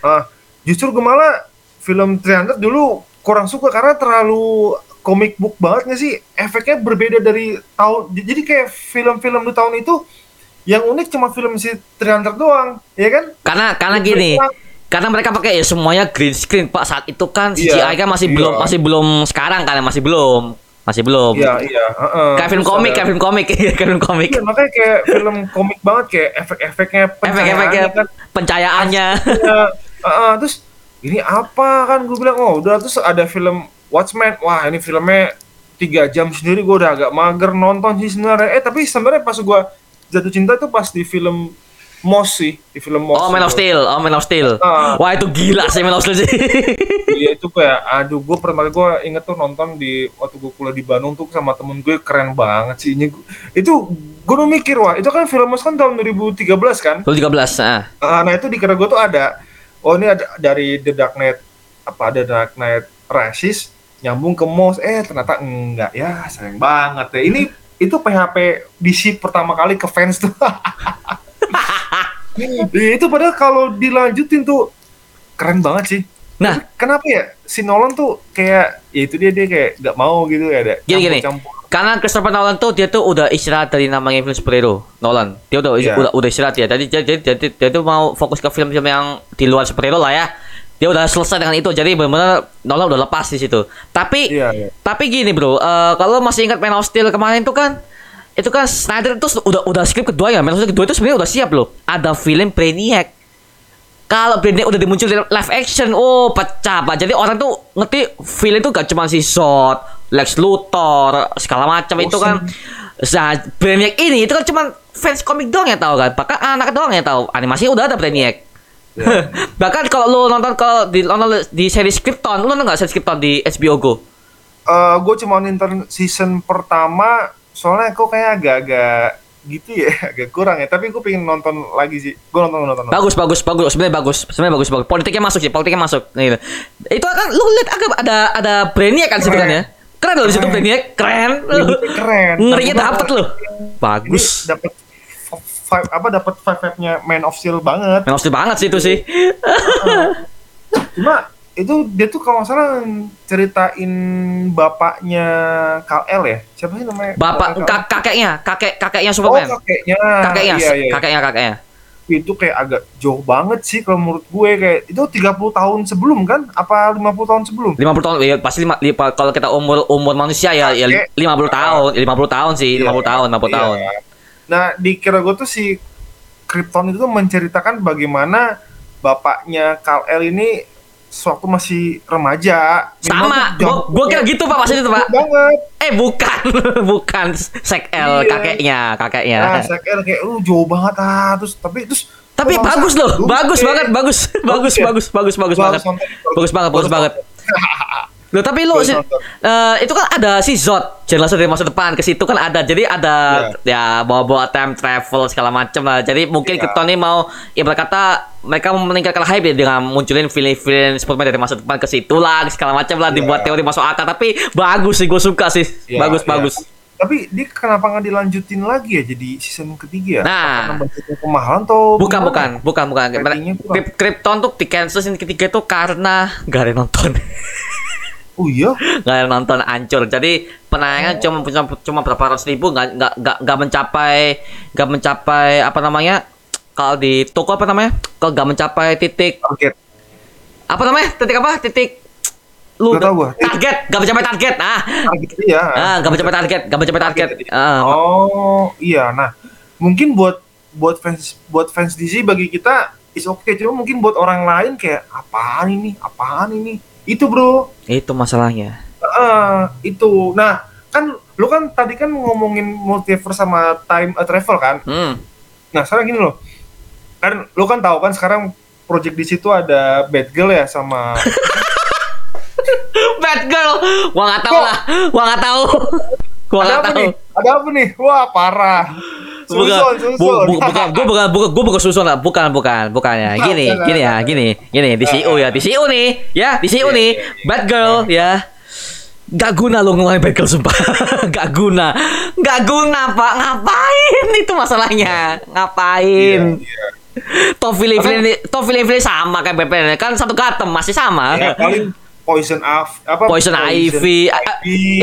Ah, justru gue malah film 300 dulu kurang suka karena terlalu comic book banget nggak sih? Efeknya berbeda dari tahun. Jadi kayak film-film di tahun itu yang unik cuma film si 300 doang, ya kan? Karena karena gini, iya. Karena mereka pakai ya semuanya green screen Pak saat itu kan CGI Iya, kan masih iya. belum masih belum sekarang kan masih belum masih belum. Iya, iya. heeh. Kayak film komik, kayak film komik, kayak film komik. Iya, makanya kayak film komik banget kayak efek-efeknya Efek-efeknya, pencahayaannya kan. pencahayaannya. Ya, heeh, terus ini apa kan gue bilang oh udah terus ada film Watchmen wah ini filmnya tiga jam sendiri gue udah agak mager nonton sih sebenarnya eh tapi sebenarnya pas gue jatuh cinta tuh pas di film Moss sih di film Moss. Oh Man of. Steel, oh Man of Steel. Ah. Wah itu gila sih Man of Steel sih. Iya itu kayak aduh gue pertama kali gue inget tuh nonton di waktu gue kuliah di Bandung tuh sama temen gue keren banget sih ini itu gue udah mikir wah itu kan film Moss kan tahun 2013 kan Lu 13, ah. Ah, nah itu di kira gue tuh ada oh ini ada dari The Dark Knight apa The Dark Knight Rises nyambung ke Moss eh ternyata enggak ya sayang banget ya ini itu PHP DC pertama kali ke fans tuh itu padahal kalau dilanjutin tuh keren banget sih Nah. Tapi kenapa ya si Nolan tuh kayak ya itu dia dia kayak nggak mau gitu ya ada Gini, gini. Karena Christopher Nolan tuh dia tuh udah istirahat dari namanya film superhero Nolan. Dia udah Iya. udah, udah istirahat ya. Jadi jadi jadi dia tuh mau fokus ke film-film yang di luar superhero lah ya. Dia udah selesai dengan itu. Jadi benar-benar Nolan udah lepas di situ. Tapi Iya, iya. tapi gini bro, eh, kalau masih ingat Man of Steel kemarin tuh kan itu kan Snyder itu udah udah skrip kedua ya. Steel kedua itu sebenarnya udah siap loh. Ada film Brainiac. Kalau Brainiac udah dimuncul di live action, oh pecah pak. Jadi orang tuh ngerti film itu gak cuma si Zod, Lex Luthor, segala macam itu kan. Nah, Brainiac ini itu kan cuma fans komik doang yang tahu kan. Bahkan anak doang yang tahu. Animasinya udah ada Brainiac. Ya. Bahkan kalau lu nonton kalau di nonton di series Krypton, lu nonton nggak series Krypton di HBO Go? Eh, gue cuma nonton season pertama soalnya kok kayak agak-agak gitu ya agak kurang ya tapi gue pengen nonton lagi sih gue nonton nonton, nonton. Bagus, bagus, bagus. Sebenarnya bagus. Sebenarnya bagus, bagus. Politiknya masuk sih, politiknya masuk. Nah, gitu. Itu kan lu lihat agak ada ada Brainiac kan situ kan ya. Keren loh di situ Keren. Brainiac, keren. keren Ngerinya dapet loh. Bagus. ini dapat five apa dapat five five nya Man of Steel banget Memang sedih banget sih itu sih. cuma itu dia tuh kalau nggak salah ceritain bapaknya El ya siapa sih namanya Bapak Kal-El? kak- kakeknya, kakek kakeknya oh Superman. kakeknya kakeknya, iya, iya. kakeknya, kakeknya. itu kayak agak jauh banget sih kalau menurut gue kayak itu 30 tahun sebelum kan apa 50 tahun sebelum 50 tahun ya pasti lima, li- kalau kita umur umur manusia ya ya Kakek. 50 tahun, 50 tahun sih, 50 tahun, 50 Iya. tahun. Nah, di kira gue tuh si Krypton itu tuh menceritakan bagaimana bapaknya Kal El ini sewaktu masih remaja. Sama, gua kira gitu Pak pas itu Pak. banget. Eh bukan, bukan Sek L Iya. kakeknya, kakeknya. Nah, saya kira kayak lu jauh banget ah terus tapi terus Tapi bagus loh, bagus banget, bagus, bagus, bagus, bagus, bagus banget, bagus banget, bagus banget. Loh tapi Gua si, nonton. eh, itu kan ada si Zod, jelas dari masa depan ke situ kan ada. Jadi ada ya bawa-bawa time travel segala macam lah. Jadi mungkin. Krypton ini mau ibarat kata mereka meningkatkan hype ya dengan munculin film-film Superman dari masa depan ke situ lah segala macam lah Iya. dibuat teori masuk akal tapi bagus sih gue suka sih. Iya, bagus iya. bagus. Tapi dia kenapa nggak dilanjutin lagi ya jadi season ketiga ya? Nah. Kemahalan atau Bukan, bukan, bukan, bukan. Kurang. Kryp- Krypton tuh di cancel scene ketiga itu karena gak ada yang nonton. Oh iya. nggak nonton hancur. Jadi penayangan cuma cuma cuma berapa ratus ribu nggak nggak nggak nggak mencapai nggak mencapai apa namanya kalau di toko apa namanya kalau nggak mencapai titik Target. apa namanya? Titik apa? Titik lu tahu gua. target. Nggak mencapai target. Ah Target iya. ah nggak mencapai target. nggak mencapai target ah. Oh iya, nah mungkin buat buat fans buat fans DC bagi kita is oke cuma mungkin buat orang lain kayak apaan ini, apaan ini, itu bro, itu masalahnya. Ah, itu. Nah kan lu kan tadi kan ngomongin multiverse sama time uh, travel kan, hmm. Nah sekarang gini loh, kan lu kan tahu kan sekarang project di situ ada Batgirl ya sama bad girl? Gua nggak tahu lah. Gua nggak tahu. Gua ada nggak apa tahu. nih? Ada apa nih? Wah parah. Bukan, Susun, bu, susun. bu, bukan, gue bukan, bukan, gue bukan susun lah, bukan, bukan, bukan ya. Gini, gini ya, gini, gini, di CU ya, di CU nih, ya, di CU Iya, nih, iya, iya. bad girl ya. Gak guna lo ngomongin bad girl sumpah, gak guna, gak guna pak, ngapain itu masalahnya, ngapain? Iya. Toh film-film, toh film-film sama kayak BPN kan satu katem masih sama. Ya, paling Poison Ivy apa? Poison Ivy,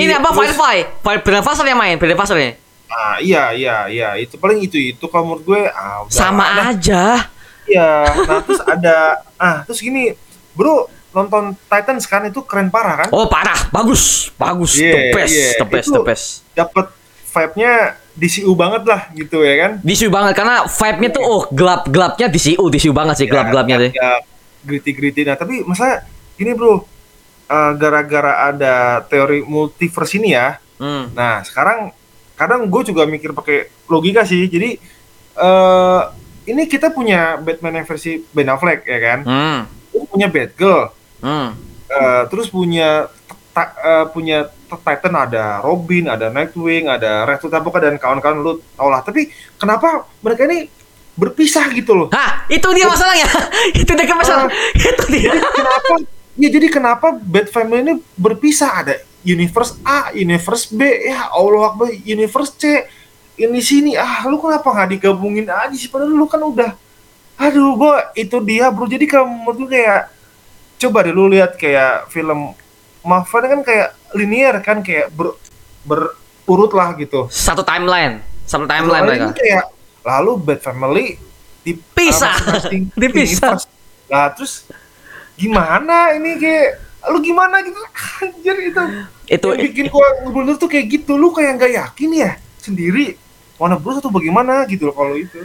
ini apa? Firefly, Fire Brand Faster yang main, Brand Faster nih, Ah, iya iya iya itu paling itu itu kalau menurut gue ah, udah. sama Nah, aja. Iya, nah terus ada ah terus gini, Bro, nonton Titans kan itu keren parah kan? Oh parah, bagus, bagus, Iya, the best, iya. the best, Itu- the best. Dapat vibe-nya DCU banget lah gitu ya kan? Disu banget karena vibe-nya tuh oh gelap gelapnya DCU, DCU banget sih gelap gelapnya deh. Ya, gritty-gritty. Nah, tapi masa gini, Bro. eh, gara-gara ada teori multiverse ini ya. Hmm. Nah, sekarang kadang gue juga mikir pakai logika sih. Jadi eh ini kita punya Batman yang versi Ben Affleck ya kan, Hmm. terus punya Batgirl, Hmm. eh, terus punya eh, punya Titan ada Robin, ada Nightwing, ada Red Hood dan kawan-kawan lu tau lah. Tapi kenapa mereka ini berpisah gitu loh? Hah, itu dia masalahnya. itu dia masalah. itu dia. kenapa ya jadi kenapa Bat Family ini berpisah ada universe A, universe B, ya Allah Akbar, universe C, ini sini ah lu kenapa nggak digabungin aja sih padahal lu kan udah aduh gua itu dia bro jadi menurut gue kayak coba deh lu lihat kayak film Marvel kan kayak linear kan kayak ber, berurut lah gitu Satu timeline. Satu timeline mereka. ini kayak lalu Bat Family Dipisah. universe. Nah, terus gimana ini kayak lu gimana gitu anjir itu Itu yang bikin gua ngebener tuh kayak gitu lu kayak nggak yakin ya sendiri Warner Bros atau bagaimana gitu loh kalau itu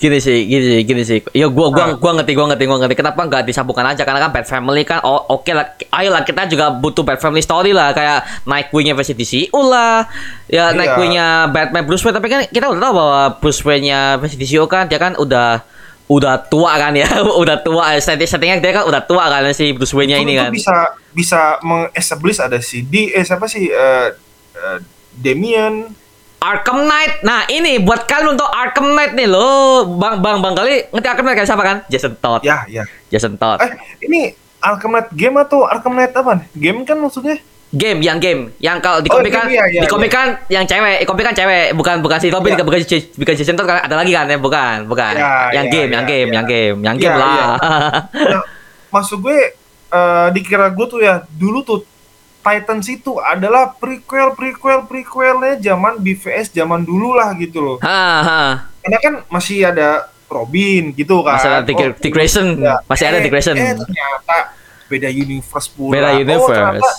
gini sih, gini sih, gini sih. Ya gua gua Nah. gua ngerti, gua ngerti, gua ngerti. Kenapa nggak disambungkan aja? Karena kan Bad Family kan oh, oke lah. Ayolah kita juga butuh Bad Family story lah kayak Nightwing-nya versi DCU lah. Ya Iya. Nightwing-nya Batman Bruce Wayne tapi kan kita udah tahu bahwa Bruce Wayne-nya versi DCU kan dia kan udah udah tua kan ya. udah tua setting settingnya dia kan udah tua kan si Bruce Wayne-nya Itu- ini itu kan. bisa bisa mengestablish ada si D eh siapa sih eh, eh, Damian Arkham Knight. Nah, ini buat kalian untuk Arkham Knight nih lo. Bang Bang Bang kali ngerti Arkham Knight kayak siapa kan? Jason Todd. ya ya Jason Todd. eh ini Arkham Knight game atau Arkham Knight apa nih? game kan maksudnya Game, yang game, yang kalau di Oh, komik kan, game, iya, iya, di komik kan yang cewek, di komik kan cewek, bukan bukan si Robin, Iya. bukan si bukan Jason Todd, kan ada lagi kan ya, bukan, bukan. Iya, yang iya, game, iya, yang game, iya. yang game, yang Iya, game lah. iya. Nah, maksud gue eh, dikira gue tuh ya dulu tuh Titans itu adalah prequel prequel prequelnya zaman BVS zaman dulu lah gitu loh ha, ha. karena kan masih ada Robin gitu kan Masih ada Oh, Dick Grayson, ya. masih ada Eh, Dick Grayson. eh ternyata beda universe pula Beda oh ternyata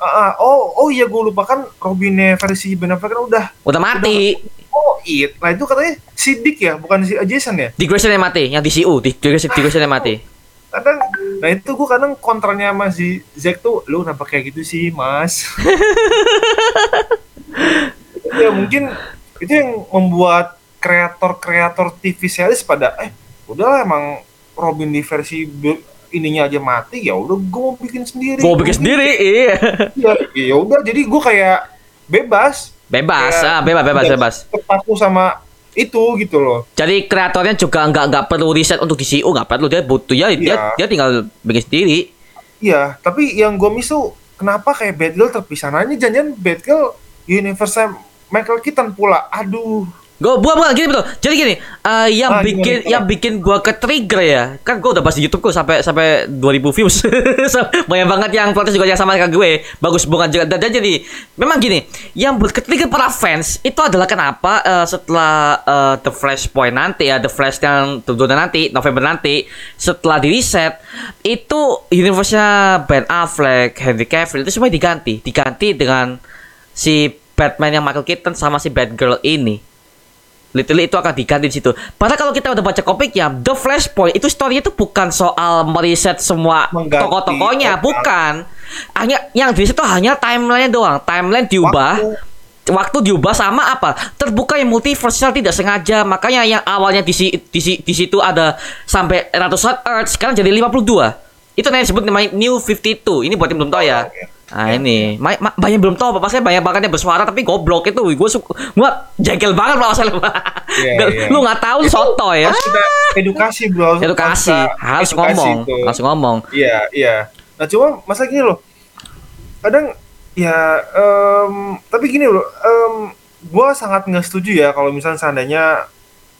ah, ah, oh oh iya gue lupa. Kan Robinnya versi Ben Affleck kan udah Udah mati. oh it. Nah itu katanya si Dick ya bukan si Jason ya? Dick Grayson yang mati, yang DCU, Dick Grayson, Dick Grayson yang mati. kadang nah itu gue kadang kontranya sama si Zack tuh lu kenapa kayak gitu sih mas? Ya mungkin itu yang membuat kreator-kreator TV series pada eh udahlah emang Robin di versi ininya aja mati ya udah gue mau bikin sendiri Gue bikin sendiri, iya. ya ya udah jadi gue kayak bebas Bebas, Kayak ah, bebas, bebas, bebas. terpaku sama itu gitu loh Jadi kreatornya juga nggak nggak perlu riset untuk DCU, nggak perlu dia butuh ya dia Iya. dia tinggal bikin sendiri. Iya, tapi yang gue miss tuh kenapa kayak Batgirl terpisah? Nah ini janjian Batgirl universe Michael Keaton pula. Aduh, Gue buat buat gini betul. Jadi gini, eh, yang Ah, bikin gimana? yang bikin gua ke trigger ya. Kan gua udah bahas di YouTube kok sampai sampai 2000 views. Banyak banget yang protes juga yang sama kayak gue. Bagus bukan juga. Dan, dan jadi memang gini, yang buat ke trigger para fans itu adalah kenapa eh, setelah eh, The Flashpoint nanti ya, The Flash yang tentunya nanti November nanti setelah di reset itu universe-nya Ben Affleck, Henry Cavill itu semua diganti, diganti dengan si Batman yang Michael Keaton sama si Batgirl ini. Literally itu akan diganti di situ. Padahal kalau kita udah baca komiknya, The Flashpoint itu story-nya itu bukan soal meriset semua tokoh-tokohnya, bukan. Hanya yang di situ hanya timeline doang. Timeline diubah. Waktu. Waktu diubah sama apa? Terbuka yang multiversal tidak sengaja. Makanya yang awalnya di di, di situ ada sampai ratusan Earth, sekarang jadi 52. Itu yang disebut namanya New 52. Ini buat yang belum tahu ya. Oke. Nah ini, ma- ma- banyak belum tahu apa saya banyak banget yang bersuara tapi goblok itu gue suka gue jengkel banget loh asal Iya, iya. lu nggak tahu soto ya harus kita edukasi bro. Edukasi harus edukasi ngomong itu. harus ngomong Iya, iya. Nah cuma masa gini loh. Kadang ya, em, tapi gini loh. em, gua sangat nggak setuju ya kalau misalnya seandainya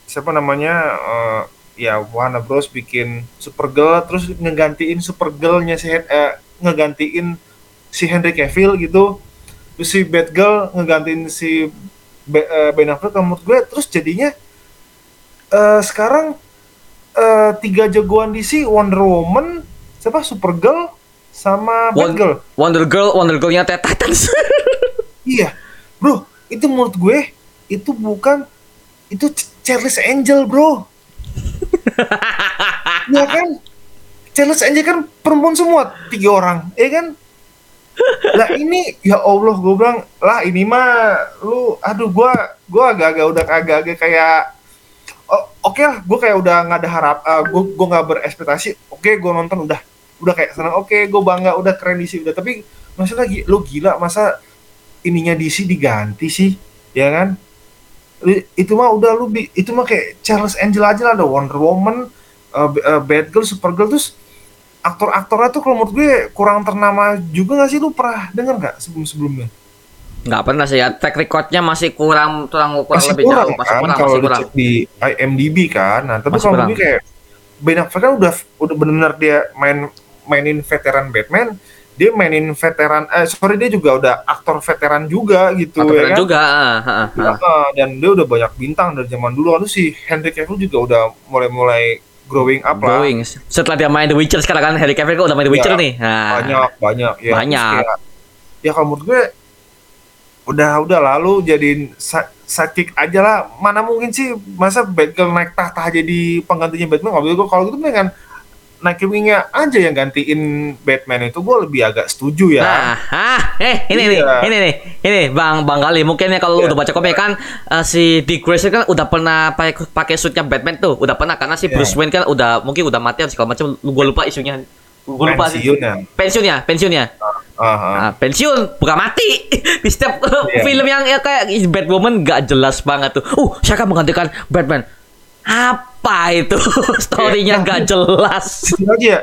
siapa namanya eh, ya Warner Bros bikin Supergirl terus ngegantiin Supergirl-nya si Hen- eh, ngegantiin si Henry Cavill gitu. Terus si Batgirl ngegantiin si Be- eh, Ben Affleck menurut gue terus jadinya eh sekarang eh tiga jagoan DC Wonder Woman siapa? Supergirl sama Batgirl Wonder Girl Wonder Girlnya Titans. Iya. Bro itu menurut gue itu bukan itu Ch- Charles Angel bro. Ya kan? Charles Angel kan perempuan semua tiga orang ya kan lah ini ya Allah gue bilang lah ini mah lu aduh gua gua agak-agak udah agak-agak kayak oh oke lah gue kayak udah nggak ada harap uh, gue gue nggak berekspektasi oke gue nonton udah udah kayak senang oke gue bangga udah keren DC udah tapi lagi lo gila masa ininya DC diganti sih? Ya kan? Lu- itu mah udah lu itu mah kayak Charles Angel aja lah ada Wonder Woman uh, B- uh, Batgirl Supergirl terus aktor-aktornya tuh kalau menurut gue kurang ternama juga gak sih? Lu pernah denger nggak sebelum-sebelumnya? Nggak pernah sih ya. Track recordnya masih kurang kurang kurang masih lebih kurang jauh masih kan kurang kalau masih kurang. di IMDb kan. Nah tapi kalau gue kayak Ben Affleck kan udah udah benar dia main mainin veteran Batman dia mainin veteran eh sorry dia juga udah aktor veteran juga gitu Atau ya kan? juga ah, ah, ah. Heeh, dan dia udah banyak bintang dari zaman dulu. Lalu si Henry Cavill juga udah mulai-mulai growing up lah Going. Setelah dia main The Witcher sekarang kan Harry Cavill kan udah main The Witcher Ya, nih. Nah, banyak banyak ya Banyak. Kayak, ya kalau menurut gue udah udah lalu jadiin sa- sidekick aja lah mana mungkin sih masa Batgirl naik tahta jadi penggantinya Batman kalau gitu kalau gitu dengan Nightwing-nya aja yang gantiin Batman itu gue lebih agak setuju ya Nah, ah, eh ini nih, Iya. ini nih, ini Bang Bang Gali. Mungkin ya kalau lu Iya. udah baca komik kan eh, si Dick Grayson kan udah pernah pakai pakai suitnya Batman tuh, udah pernah karena si Iya. Bruce Wayne kan udah mungkin udah mati atau segala macam. Gua lupa isunya. Gua lupa ya Pensiunnya, pensiunnya. Ah, ah. Nah, pensiun bukan mati di setiap Iya. film yang ya, kayak Batwoman gak jelas banget tuh. Uh, siapa menggantikan Batman? Apa itu? Storynya Iya. gak jelas. Aja ya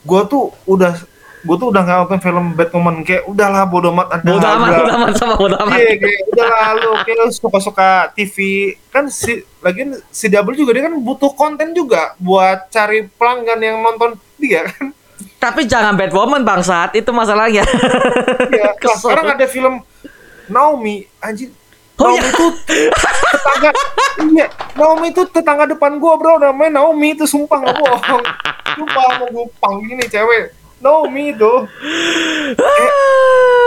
gue tuh udah gue tuh udah nggak nonton film Batman kayak udahlah bodo amat ada Bodoh amat, bodoh amat sama bodoh amat. Iya, kayak udah lalu kayak lu suka-suka TV kan si lagi si Double juga dia kan butuh konten juga buat cari pelanggan yang nonton dia kan. Tapi jangan Batwoman bangsat, itu masalahnya. Iya. Nah, sekarang ada film Naomi anjir. Oh, Naomi iya. itu tetangga iya, Naomi itu tetangga depan gua, Bro. Namanya Naomi itu sumpah nggak bohong. Sumpah mau gua panggil nih cewek. Naomi itu. Eh,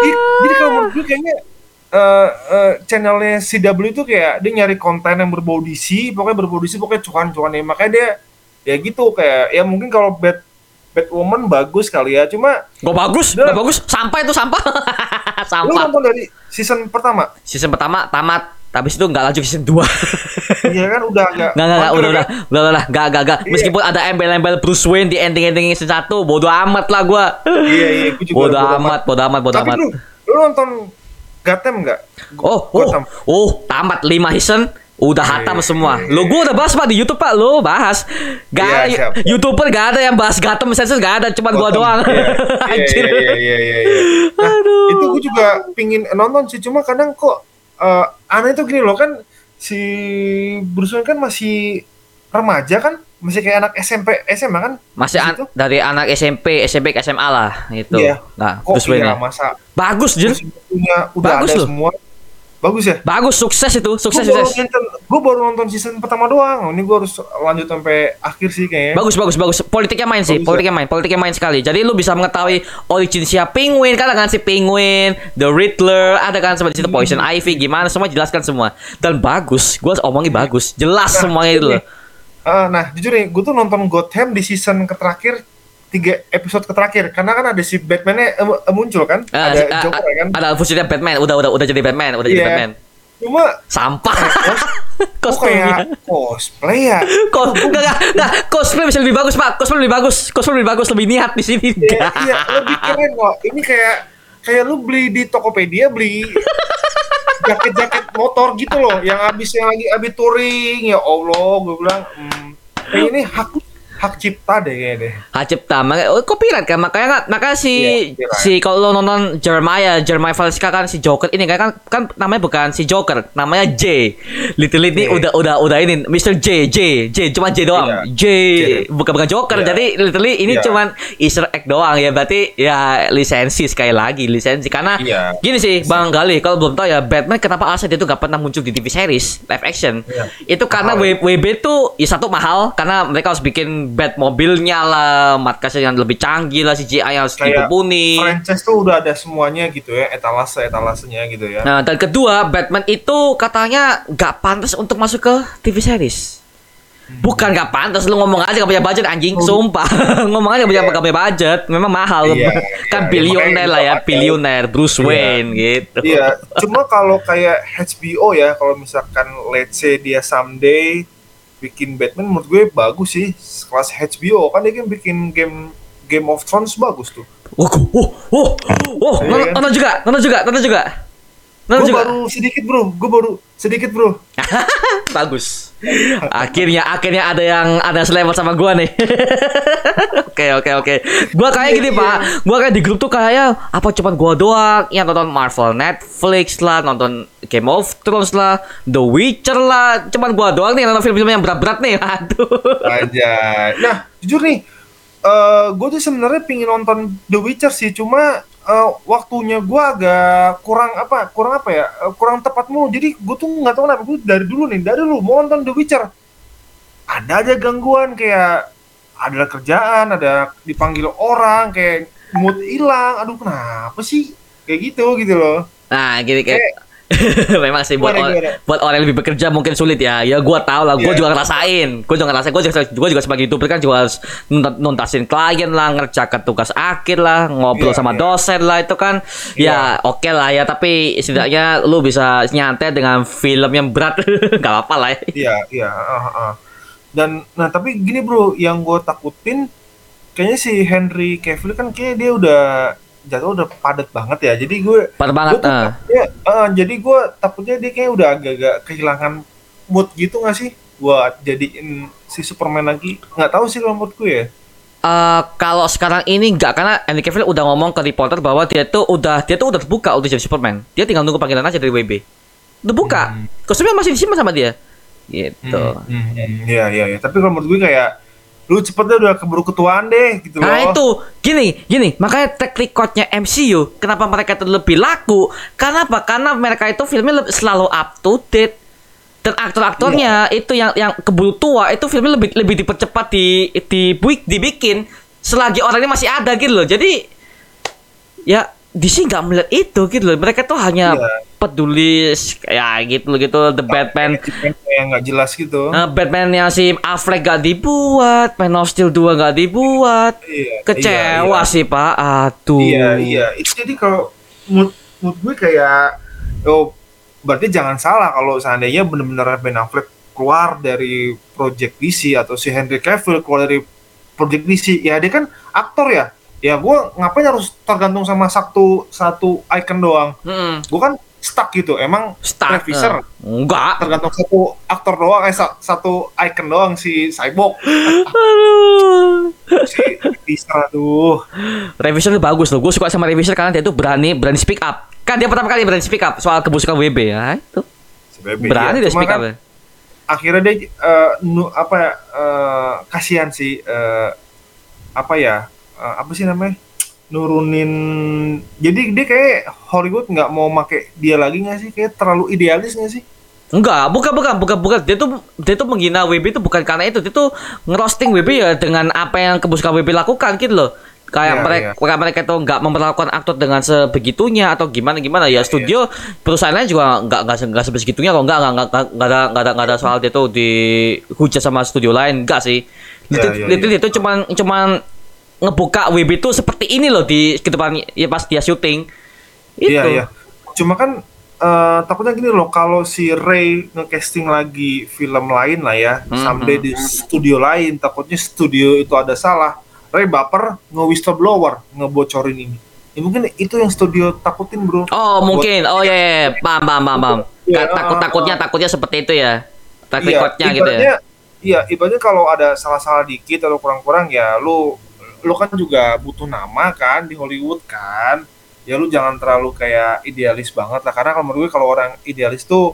Jadi, jadi kalau menurut gue kayaknya eh eh, channelnya CW itu kayak dia nyari konten yang berbau DC, pokoknya berbau DC, pokoknya cuan-cuan ya. Makanya dia ya gitu kayak ya mungkin kalau Bat Batwoman bagus kali ya, cuma Gak bagus, Udah. gak bagus. Sampah itu sampah. lu sampah. nonton dari season pertama, Season pertama tamat, habis itu nggak lanjut season 2. iya kan udah agak Nggak, nggak, nggak, udah, udah, udah, udah, nggak, nggak, nggak. Iya. Meskipun ada embel-embel Bruce Wayne di ending-ending season 1, bodo amat lah gua. Iya iya, gue juga Bodo amat, bodo amat, bodo Tapi amat. lu, lu nonton Gotham nggak? Oh, oh, oh, tamat 5 season. Udah hatam Iya, semua. iya, Lu gua udah bahas Pak di YouTube Pak, lu bahas. Gak Iya, siap. YouTuber gak ada yang bahas Gotham Sensus gak ada, cuman gua Gotham. doang. Iya, iya, Anjir. Iya, iya, iya, iya. Nah, Aduh. itu gue juga pingin nonton sih, cuma kadang kok eh, aneh tuh gini loh kan si Bruce Wayne kan masih remaja kan, masih kayak anak SMP SMA kan? Masih an- situ. dari anak SMP, SMP ke SMA lah gitu. Iya. Nah, Kok Bruce Wayne. iya masa Bagus, Jun. punya udah Bagus ada loh. semua. Bagus ya? Bagus, sukses itu, sukses, Gue baru, sukses. gua baru nonton season pertama doang. Ini gue harus lanjut sampai akhir sih kayaknya. Bagus, bagus, bagus. Politiknya main sih, ya? politiknya main, politiknya main sekali. Jadi lu bisa mengetahui origin siapa Penguin, kan kan si Penguin, The Riddler, ada kan seperti situ Hmm. Poison Ivy, gimana semua jelaskan semua. Dan bagus, gua omongin bagus, jelas semuanya itu loh. Eh, nah, jujur nih, gue tuh nonton Gotham di season terakhir tiga episode terakhir karena kan ada si Batman-nya eh, muncul kan, Eh, ada si- eh, Joker kan. Ada fungsinya Batman, udah udah udah jadi Batman, udah jadi Iya. Batman. Cuma Sampah. Kostumnya. kayak cosplay ya? Kos, enggak, enggak, enggak, cosplay bisa lebih bagus, Pak. Cosplay lebih bagus. Cosplay lebih bagus, lebih niat di sini. Iya, iya, lebih keren kok. Ini kayak kayak lu beli di Tokopedia beli jaket-jaket motor gitu loh, yang habis yang lagi habis touring ya Allah, gue bilang, hmm, ini hak hak cipta deh kayaknya deh. Hak cipta, makanya oh, copyright kan, makanya makanya si copyright. si kalau lo nonton Jeremiah, Jeremiah Valeska kan si Joker ini kan kan, kan namanya bukan si Joker, namanya J. Little ini Iya. udah udah udah ini Mr. J, J, J cuma J doang. Iya. J, J. bukan bukan Joker. Iya. Jadi literally ini Iya. cuman Easter egg doang ya. Berarti ya lisensi sekali lagi lisensi karena Iya. gini sih Bang Gali kalau belum tahu ya Batman kenapa alasan dia tuh gak pernah muncul di TV series live action. Iya. Itu karena Mahal WB tuh ya satu mahal karena mereka harus bikin Batmobilnya lah, markasnya yang lebih canggih lah, CGI yang Kayak dimumpuni. franchise tuh udah ada semuanya gitu ya, etalase etalasenya gitu ya. Nah, dan kedua, Batman itu katanya gak pantas untuk masuk ke TV series. Bukan gak pantas, lu ngomong aja gak punya budget anjing, sumpah. ngomong aja gak punya, Iya. gak punya budget, memang mahal. Iya, kan iya, bilioner makanya lah ya, bilioner, Bruce Iya. Wayne gitu. Iya, cuma kalau kayak HBO ya, kalau misalkan let's say dia someday bikin Batman menurut gue bagus sih kelas HBO kan dia kan bikin game Game of Thrones bagus tuh Oh, oh, oh, oh, Iya nonton, juga, nonton juga, nonton juga. Nonton gue juga. baru sedikit bro gue baru sedikit bro Bagus. Akhirnya akhirnya ada yang ada selevel sama gua nih. Oke oke oke. Gua kayak Iya, gini iya. pak. Gua kayak di grup tuh kayak apa cuman gua doang yang nonton Marvel Netflix lah, nonton Game of Thrones lah, The Witcher lah. Cuman gua doang nih nonton film-film yang berat-berat nih. Aduh. aja nah jujur nih eh gue tuh sebenarnya pingin nonton The Witcher sih. Cuma eh, waktunya gue agak kurang apa kurang apa ya eh, kurang tepat mulu. Jadi gue tuh nggak tahu kenapa gue dari dulu nih dari dulu mau nonton The Witcher. Ada aja gangguan kayak ada kerjaan ada dipanggil orang kayak mood hilang. Aduh kenapa sih? Kayak gitu gitu loh. Nah, gini kayak memang sih buat, Gimana, or- gimana? buat orang yang lebih bekerja mungkin sulit ya. Ya gua tahu lah, gua Iya. juga ngerasain. Gua juga ngerasain, gua juga, gua juga sebagai YouTuber kan juga harus nunt- nuntasin klien lah, ngerjakan tugas akhir lah, ngobrol Iya, sama iya. dosen lah itu kan. Ya, oke lah ya, tapi setidaknya lu bisa nyantai dengan film yang berat. Gak apa-apa lah ya. Iya, iya. ah, ah. Dan nah tapi gini bro, yang gue takutin kayaknya si Henry Cavill kan kayak dia udah jatuh udah padat banget ya. Jadi gue Parah banget. gue eh. takutnya, ah, jadi gue takutnya dia kayak udah agak-agak kehilangan mood gitu gak sih? Buat jadiin si Superman lagi. Nggak tahu sih kalau menurut gue ya. Eh, kalau sekarang ini enggak karena Henry Cavill udah ngomong ke reporter bahwa dia tuh udah dia tuh udah terbuka untuk jadi Superman. Dia tinggal nunggu panggilan aja dari WB. Udah buka. Hmm. Kostumnya masih disimpan sama dia. Gitu. Hmm, hmm, hmm. Iya, iya, iya. Tapi kalau menurut gue kayak lu cepetnya udah keburu ketuaan deh gitu loh. Nah itu. Gini gini. Makanya track recordnya MCU kenapa mereka itu lebih laku? Karena apa? Karena mereka itu filmnya lebih- selalu up to date. Dan aktor-aktornya Iya. itu yang yang keburu tua itu filmnya lebih lebih dipercepat di di dibikin selagi orangnya masih ada gitu loh. Jadi ya DC nggak melihat itu gitu loh mereka tuh hanya Iya. peduli ya gitu loh gitu the Batman yang nggak jelas gitu. Nah, Batman yang si Affleck gak dibuat, Man of Steel 2 gak dibuat. Iya, Kecewa iya, iya. sih Pak. Aduh. Iya, iya. Itu jadi kalau mood, mood gue kayak oh berarti jangan salah kalau seandainya benar-benar Ben Affleck keluar dari project DC atau si Henry Cavill keluar dari project DC, ya dia kan aktor ya. Ya gue ngapain harus tergantung sama satu satu icon doang. Mm-mm. Gue kan stuck gitu. Emang Start. Revisor eh, Enggak. tergantung satu aktor doang, eh sa- satu icon doang si Cyborg, Aduh. si Revisor aduh. Revisor itu bagus loh. Gue suka sama Revisor karena dia tuh berani berani speak up. Kan dia pertama kali berani speak up soal kebusukan WB ya. Itu. Si Berani iya. dia Cuma speak kan up ya. akhirnya dia eh, nu, apa ya eh, kasihan sih eh, apa ya eh, apa sih namanya nurunin jadi dia kayak Hollywood nggak mau make dia lagi nggak sih kayak terlalu idealis nggak sih Enggak, bukan bukan bukan bukan. Dia tuh dia tuh menghina WB itu bukan karena itu. Dia tuh ngerosting WB ya dengan apa yang kebusukan WB lakukan gitu loh. Kayak Iya, mereka kayak mereka tuh nggak memperlakukan aktor dengan sebegitunya atau gimana gimana ya Iya, studio perusahaannya juga nggak nggak nggak sebegitunya kok nggak nggak nggak ada nggak ada nggak ada soal dia tuh dihujat sama studio lain enggak sih. Iya, Itu iya, itu iya. itu cuman cuman ngebuka WB itu seperti ini loh di ke depan ya pas dia syuting. Itu. iya iya cuma kan eh, takutnya gini loh kalau si Ray ngecasting lagi film lain lah ya Hmm, someday hmm. di studio lain takutnya studio itu ada salah Ray baper nge-whistleblower ngebocorin ini ya mungkin itu yang studio takutin bro Oh mungkin, oh ya, ya, ya. paham, paham, paham, paham. Iya, takut takutnya takutnya seperti itu ya, track recordnya gitu ya. Iya, ibaratnya kalau ada salah-salah dikit atau kurang-kurang ya lu lu kan juga butuh nama kan di Hollywood kan. Ya lu jangan terlalu kayak idealis banget lah karena kalau menurut gue kalau orang idealis tuh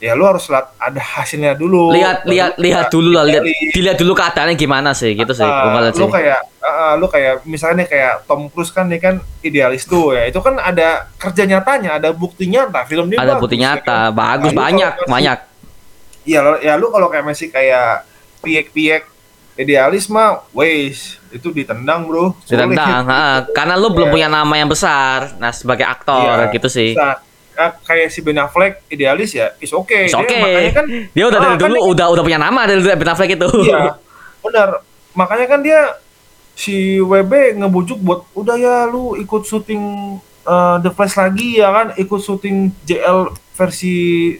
ya lu harus lihat ada hasilnya dulu. Lihat, lihat, lihat dulu lah, lihat, dilihat dulu keadaannya gimana sih, gitu sih. Ngeliat lu sih. kayak ah, lu kayak misalnya kayak Tom Cruise kan dia kan idealis tuh ya. Itu kan ada kerja nyatanya, ada bukti nyata film dia Ada bagus, bukti ya nyata, kan? bagus Nah, banyak, masih- banyak. Iya, lo- ya lu kalau kayak masih kayak piek-piek idealis mah, wes itu ditendang bro. Ditendang, ha, karena lu belum Iya. punya nama yang besar. Nah, sebagai aktor Iya, gitu sih. Nah, kayak si Ben Affleck idealis ya, is oke. It's Dia okay. makanya kan Dia udah Ah, dari kan dulu dia- udah udah punya nama dari Ben Affleck itu. Iya, benar. Makanya kan dia si WB ngebujuk buat udah ya lu ikut syuting uh, The Flash lagi ya kan, ikut syuting JL versi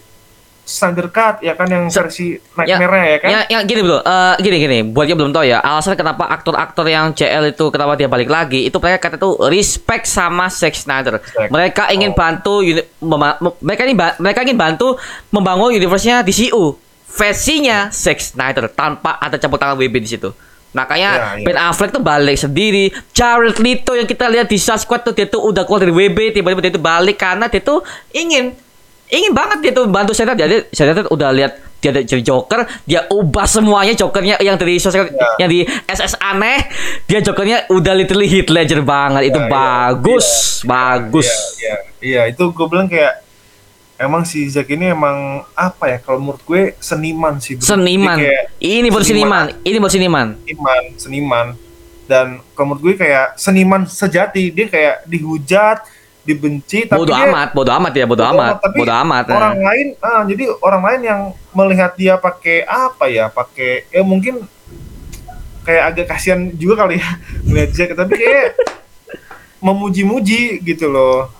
Snyder Cut ya kan yang versi Ya, Nightmare ya kan? ya, ya, gini bro, Eh, gini gini, buat yang belum tahu ya, alasan kenapa aktor-aktor yang CL itu kenapa dia balik lagi, itu mereka kata tuh respect sama Zack Snyder. Respect. Mereka ingin Oh. bantu, mereka ba- mereka ingin bantu membangun universe-nya DCU versinya Zack Snyder tanpa ada campur tangan WB di situ. Makanya Ya, ya. Ben Affleck tuh balik sendiri. Jared Leto yang kita lihat di Suicide Squad tuh dia tuh udah keluar dari WB tiba-tiba dia tuh balik karena dia tuh ingin ingin banget dia tuh bantu Snyder. Jadi Snyder udah lihat dia ada jadi Joker, dia ubah semuanya Jokernya yang dari Suicide Squad Ya. yang di SS aneh, dia Jokernya udah literally Heath Ledger banget. Itu ya. bagus, bagus. Iya, iya, iya, itu gue bilang kayak emang si Zack ini emang apa ya kalau menurut gue seniman sih. bro. Seniman. Ini baru seniman. Ini baru seniman. seniman, seniman. Dan kalau menurut gue kayak seniman sejati, dia kayak dihujat, dibenci, tapi Bodoh dia amat, bodoh amat ya, bodoh bodo amat, tapi bodoh amat. ya. Orang lain, ah, jadi orang lain yang melihat dia pakai apa ya, pakai ya mungkin kayak agak kasihan juga kali ya melihat Zack, tapi kayak memuji-muji gitu loh,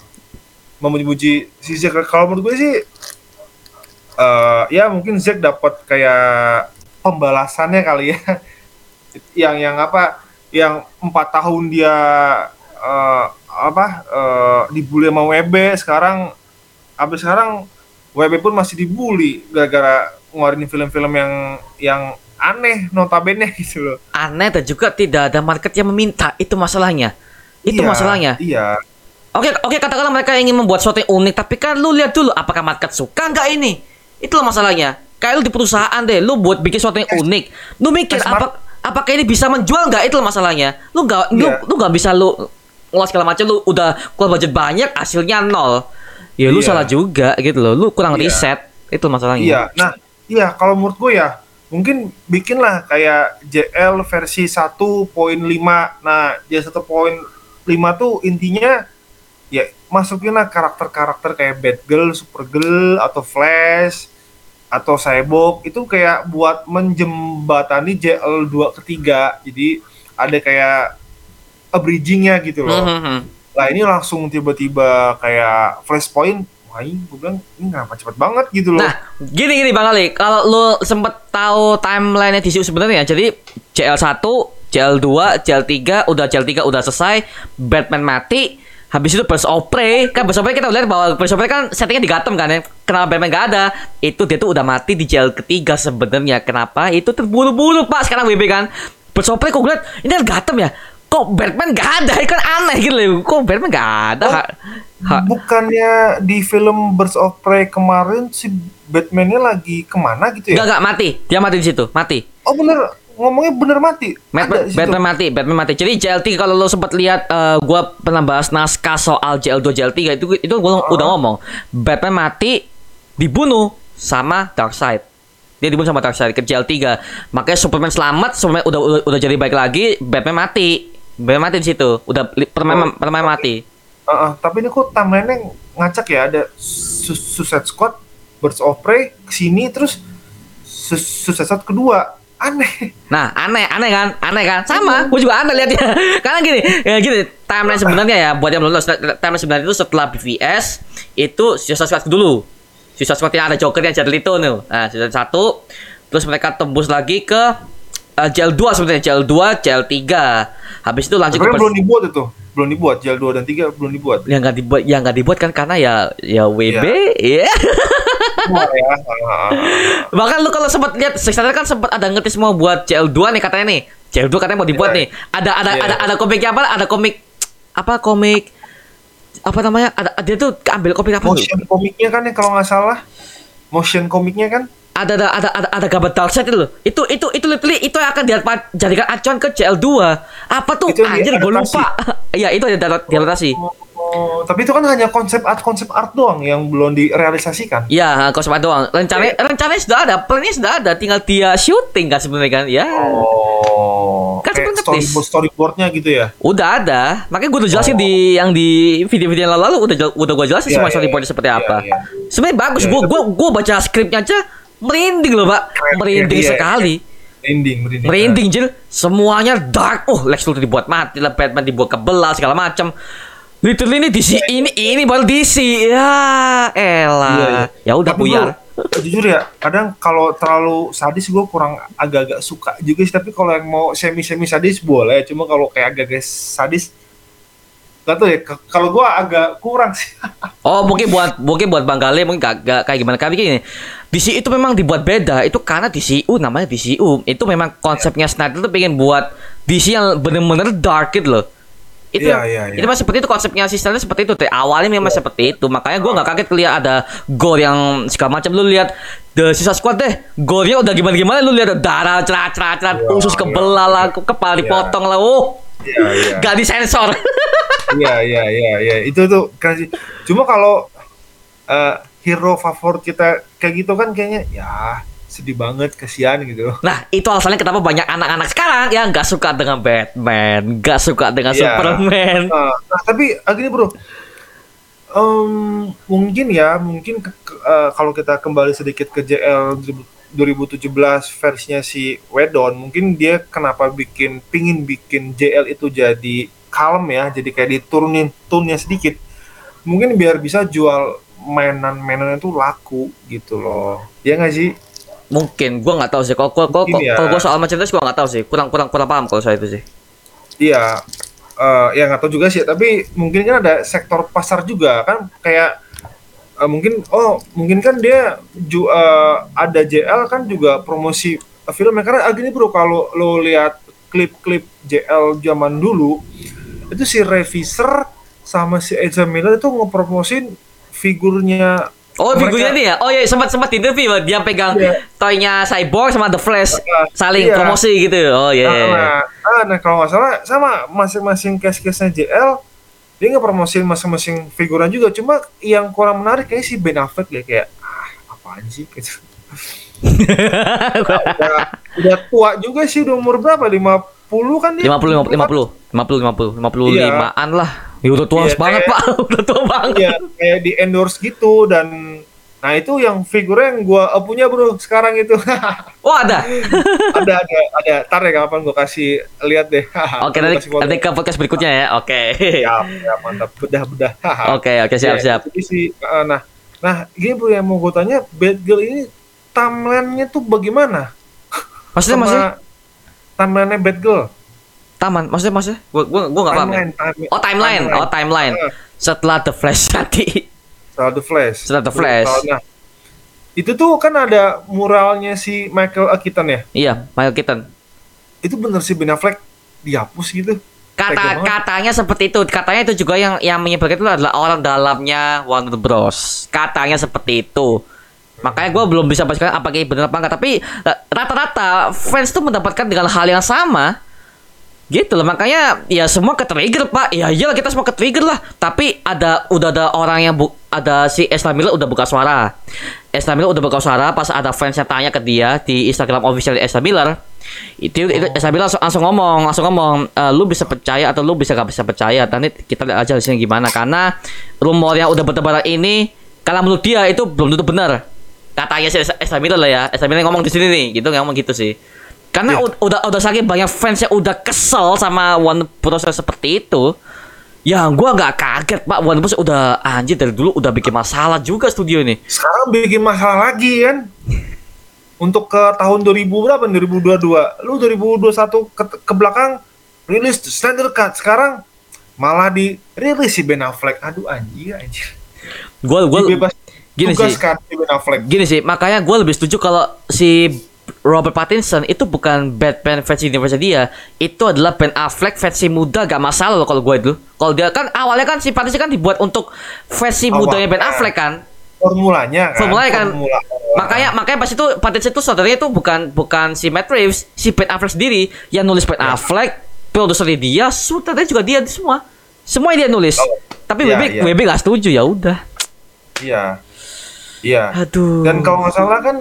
memuji-muji si Zack. Kalau menurut gue sih, eh ya mungkin Zack dapat kayak pembalasannya kali ya, yang yang apa, yang empat tahun dia eh, apa eh, dibully sama WB sekarang abis sekarang WB pun masih dibully gara-gara ngeluarin film-film yang yang aneh notabene gitu loh. Aneh dan juga tidak ada market yang meminta. Itu masalahnya. Itu Iya, masalahnya. Iya. Oke, oke katakanlah mereka ingin membuat sesuatu yang unik, tapi kan lu lihat dulu apakah market suka nggak ini? Itu loh masalahnya. Kayak lu di perusahaan deh, lu buat bikin sesuatu yang unik. Lu mikir apa apakah ini bisa menjual nggak? Itu loh masalahnya. Lu nggak lu, Iya. lu nggak bisa lu ngeluas segala macam lu udah keluar budget banyak hasilnya nol. Ya lu Iya. salah juga gitu loh. Lu kurang Iya. riset. Itu masalahnya. Iya. Nah, iya kalau menurut gue ya mungkin bikinlah kayak JL versi 1.5. Nah, J 1.5 tuh intinya ya masukinlah karakter-karakter kayak Batgirl, Supergirl atau Flash atau Cyborg itu kayak buat menjembatani JL 2 ketiga. Jadi ada kayak abridgingnya gitu loh. Mhm. Lah ini langsung tiba-tiba kayak flashpoint. Wah, ini gue bilang ini kenapa cepet banget gitu loh. Nah, gini gini Bang Ali, kalau lu sempet tahu timeline DCU sebenarnya, jadi CL1, CL2, CL3, udah CL3 udah selesai, Batman mati, habis itu Birds of Prey, kan Birds of Prey kita lihat bahwa Birds of Prey kan settingnya di Gotham kan ya, kenapa Batman gak ada? Itu dia tuh udah mati di CL ketiga sebenarnya, kenapa? Itu terburu-buru Pak sekarang WB kan. Birds of Prey kok gue liat, ini kan Gotham ya, kok Batman gak ada? Kan aneh gitu loh, kok Batman gak ada? Oh. Ha- ha- Bukannya di film Birds of Prey kemarin si Batman-nya lagi ke mana gitu ya? enggak mati, dia mati di situ, mati. Oh bener, ngomongnya bener mati. Batman. Batman mati, Batman mati. Jadi JL3 kalau lo sempat lihat eh, gua pernah bahas naskah soal JL2 JL3 itu itu gua udah ngomong. Batman mati dibunuh sama Darkseid. Dia dibunuh sama Darkseid ke JL3. Makanya Superman selamat, Superman udah udah, udah jadi baik lagi, Batman mati. Batman mati di situ. Udah permain Oh, permain mati. Uh-uh, tapi ini kok timeline-nya ngacak ya ada Su- Suicide Squad, Birds of Prey ke sini terus Su- Suicide Squad kedua aneh. Nah, aneh, aneh kan? Aneh kan? Sama, gue juga aneh lihatnya. Karena gini, ya gini, timeline sebenarnya ya buat yang belum tahu, timeline sebenarnya itu setelah BVS itu Suicide Squad dulu. Suicide Squad yang ada Joker yang jadi itu nih. Nah, Suicide satu, terus mereka tembus lagi ke uh, JL2 sebenarnya, JL2, JL3. Habis itu lanjut ke Sebenarnya belum dibuat itu, belum dibuat. JL 2 dan 3 belum dibuat. yang nggak dibuat, yang nggak dibuat kan karena ya ya WB, ya. Wah, ya. Ah, Bahkan lu kalau sempat lihat Snyder kan sempat ada ngetis mau buat CL2 nih katanya nih. CL2 katanya mau dibuat Iya. nih. Ada ada Iya. ada ada komiknya apa? Ada komik apa komik apa namanya? Ada dia tuh ambil komik apa? Motion komiknya kan ya kalau nggak salah. Motion komiknya kan Ada ada ada ada, ada gambar Darkseid itu loh. Itu itu itu literally itu yang akan dijadikan acuan ke CL2. Apa tuh? Itu Anjir gue lupa. Iya, itu ada diadaptasi. Oh, tapi itu kan hanya konsep art konsep art doang yang belum direalisasikan. Iya, konsep doang. Rencananya rencananya sudah ada, plannya sudah ada, tinggal dia syuting kan sebenarnya kan. Ya. Oh, Kan sebenarnya storyboard storyboardnya gitu ya. Udah ada, makanya gue udah jelasin Oh. di yang di video-video yang lalu udah jel- udah gue jelasin Iya, semua iya, storyboardnya iya. seperti Iya, apa. iya. Sebenarnya bagus, gue gue gue baca skripnya aja merinding loh pak, merinding iya, iya. sekali, Merinding, merinding. merinding jil, semuanya dark, oh Lex Luthor dibuat mati lah, Batman dibuat kebelah segala macam. Literally ini DC Iya, ini ini baru DC ya Iya, elah. Iya. ya udah buyar. bro, jujur ya kadang kalau terlalu sadis gue kurang agak-agak suka juga sih. Tapi kalau yang mau semi-semi sadis boleh. Cuma kalau kayak agak-agak sadis gak tau ya. Kalau gue agak kurang sih. Oh mungkin buat mungkin buat Bang Gale mungkin gak, gak kayak gimana? Kami gini. DC itu memang dibuat beda itu karena DCU namanya DCU itu memang konsepnya Snyder tuh pengen buat DC yang bener-bener dark gitu loh. Itu Iya, iya, iya. itu memang seperti itu konsepnya si Snyder seperti itu. Dari awalnya memang seperti itu. Makanya gua nggak kaget lihat ada gore yang segala macam lu lihat The Suicide Squad deh gore-nya udah gimana-gimana lu lihat darah cerat-cerat Iya, usus iya. kebelah lah kepala Iya. dipotong lah oh iya iya gak disensor iya iya iya iya itu tuh keren sih cuma kalau eh, hero favorit kita kayak gitu kan kayaknya ya sedih banget kasihan gitu Nah, itu alasannya kenapa banyak anak-anak sekarang yang nggak suka dengan Batman, nggak suka dengan Iya. Superman. Nah, nah, tapi gini bro, Em, mungkin ya, mungkin ke- ke- eh, kalau kita kembali sedikit ke JL 2017 versinya si Wedon, mungkin dia kenapa bikin, pingin bikin JL itu jadi kalem ya, jadi kayak diturunin tone-nya sedikit, mungkin biar bisa jual mainan-mainan itu laku gitu loh, ya nggak sih? Mungkin, gua nggak tahu sih. Kalau kalau ya. kalau gua soal merchandise gua nggak tahu sih. Kurang kurang kurang paham kalau soal itu sih. Iya, eh, ya nggak tahu juga sih. Tapi mungkin kan ada sektor pasar juga kan kayak eh, mungkin oh mungkin kan dia ju, eh, ada JL kan juga promosi eh, filmnya karena ah, gini bro kalau lo lihat klip-klip JL zaman dulu itu si Reviser sama si Ezra Miller itu ngepromosin figurnya Oh, mereka- figurnya dia. Oh iya, sempat sempat interview dia pegang Iya. toynya Cyborg sama The Flash saling Iya. promosi gitu. Oh iya. iya, iya. Nah, ah, nah kalau nggak salah sama masing-masing case-case-nya JL dia nggak promosiin masing-masing figuran juga cuma yang kurang menarik kayaknya si Ben Affleck deh kayak ah apaan sih gitu. udah, udah tua juga sih udah umur berapa 50 kan dia 50 50 50 50 50 Iya. 55-an lah. Ya udah tua Iya, banget, kayak- Pak. udah tua banget. Iya, kayak di endorse gitu dan nah itu yang figurnya yang gua eh, punya bro sekarang itu Oh, ada. ada ada ada tar ya kapan gua kasih lihat deh Oke, Gua nanti nanti ke podcast berikutnya ya. Oke. ya, ya mantap bedah bedah Oke, oke, siap, Ya, siap. jadi si uh, nah nah gini bro yang mau gue tanya Batgirl ini timelinenya tuh bagaimana Maksudnya Sama maksudnya timelinenya Batgirl taman, maksudnya maksudnya gua gua gua enggak paham. ya. timeline, timeline Oh, timeline. Oh, timeline. Setelah The Flash nanti. setelah The Flash Setelah The Flash. nah itu tuh kan ada muralnya si Michael Keaton ya Iya, Michael Keaton. itu bener si Ben Affleck dihapus gitu Kata katanya seperti itu. Katanya itu juga yang yang menyebarkan itu adalah orang dalamnya Warner Bros. Katanya seperti itu. Makanya gue belum bisa pastikan apakah ini benar apa enggak. Tapi eh, rata-rata fans tuh mendapatkan dengan hal yang sama. Gitu loh. Makanya ya semua ke trigger pak. Ya iyalah kita semua ke trigger lah. Tapi ada udah ada orang yang bu, ada si Ezra Miller udah buka suara. Ezra Miller udah buka suara pas ada fans yang tanya ke dia di Instagram official Ezra Miller. Itu, itu Miller langsung, langsung ngomong, langsung ngomong, "Eh, lu bisa percaya atau lu bisa gak bisa percaya. Nanti kita lihat aja di sini gimana. Karena rumor yang udah bertebaran ini, kalau menurut dia itu belum tentu benar. Katanya si Miller lah ya. Ezra Miller ngomong di sini nih, gitu ngomong gitu sih. Karena ud- udah udah saking banyak fans yang udah kesel sama One proses seperti itu. Ya gua nggak kaget pak. One Bros udah anjir dari dulu udah bikin masalah juga studio ini. sekarang bikin masalah lagi kan untuk ke tahun 2000 berapa 2022 lu 2021 ke, ke belakang rilis Snyder Cut. Sekarang malah dirilis si Ben Affleck. Aduh anjir anjir. Gua gua dibebas gini sih. si Ben Affleck. Gini sih, makanya gue lebih setuju kalau si Robert Pattinson itu bukan Batman versi universe dia, itu adalah Ben Affleck versi muda gak masalah loh kalau gue itu. Kalau dia kan awalnya kan si Pattinson kan dibuat untuk versi mudanya Ben. Affleck kan. formulanya kan Formulanya kan. Formula. Makanya makanya pas itu Pattinson itu saudaranya itu bukan bukan si Matt Reeves, si Ben Affleck sendiri yang nulis Ben Ya. Affleck, produsernya dia, sutradaranya juga dia semua. Semua dia nulis. Oh. Tapi Ya, WB ya. WB gak setuju ya udah. iya iya Aduh. dan kalau nggak salah kan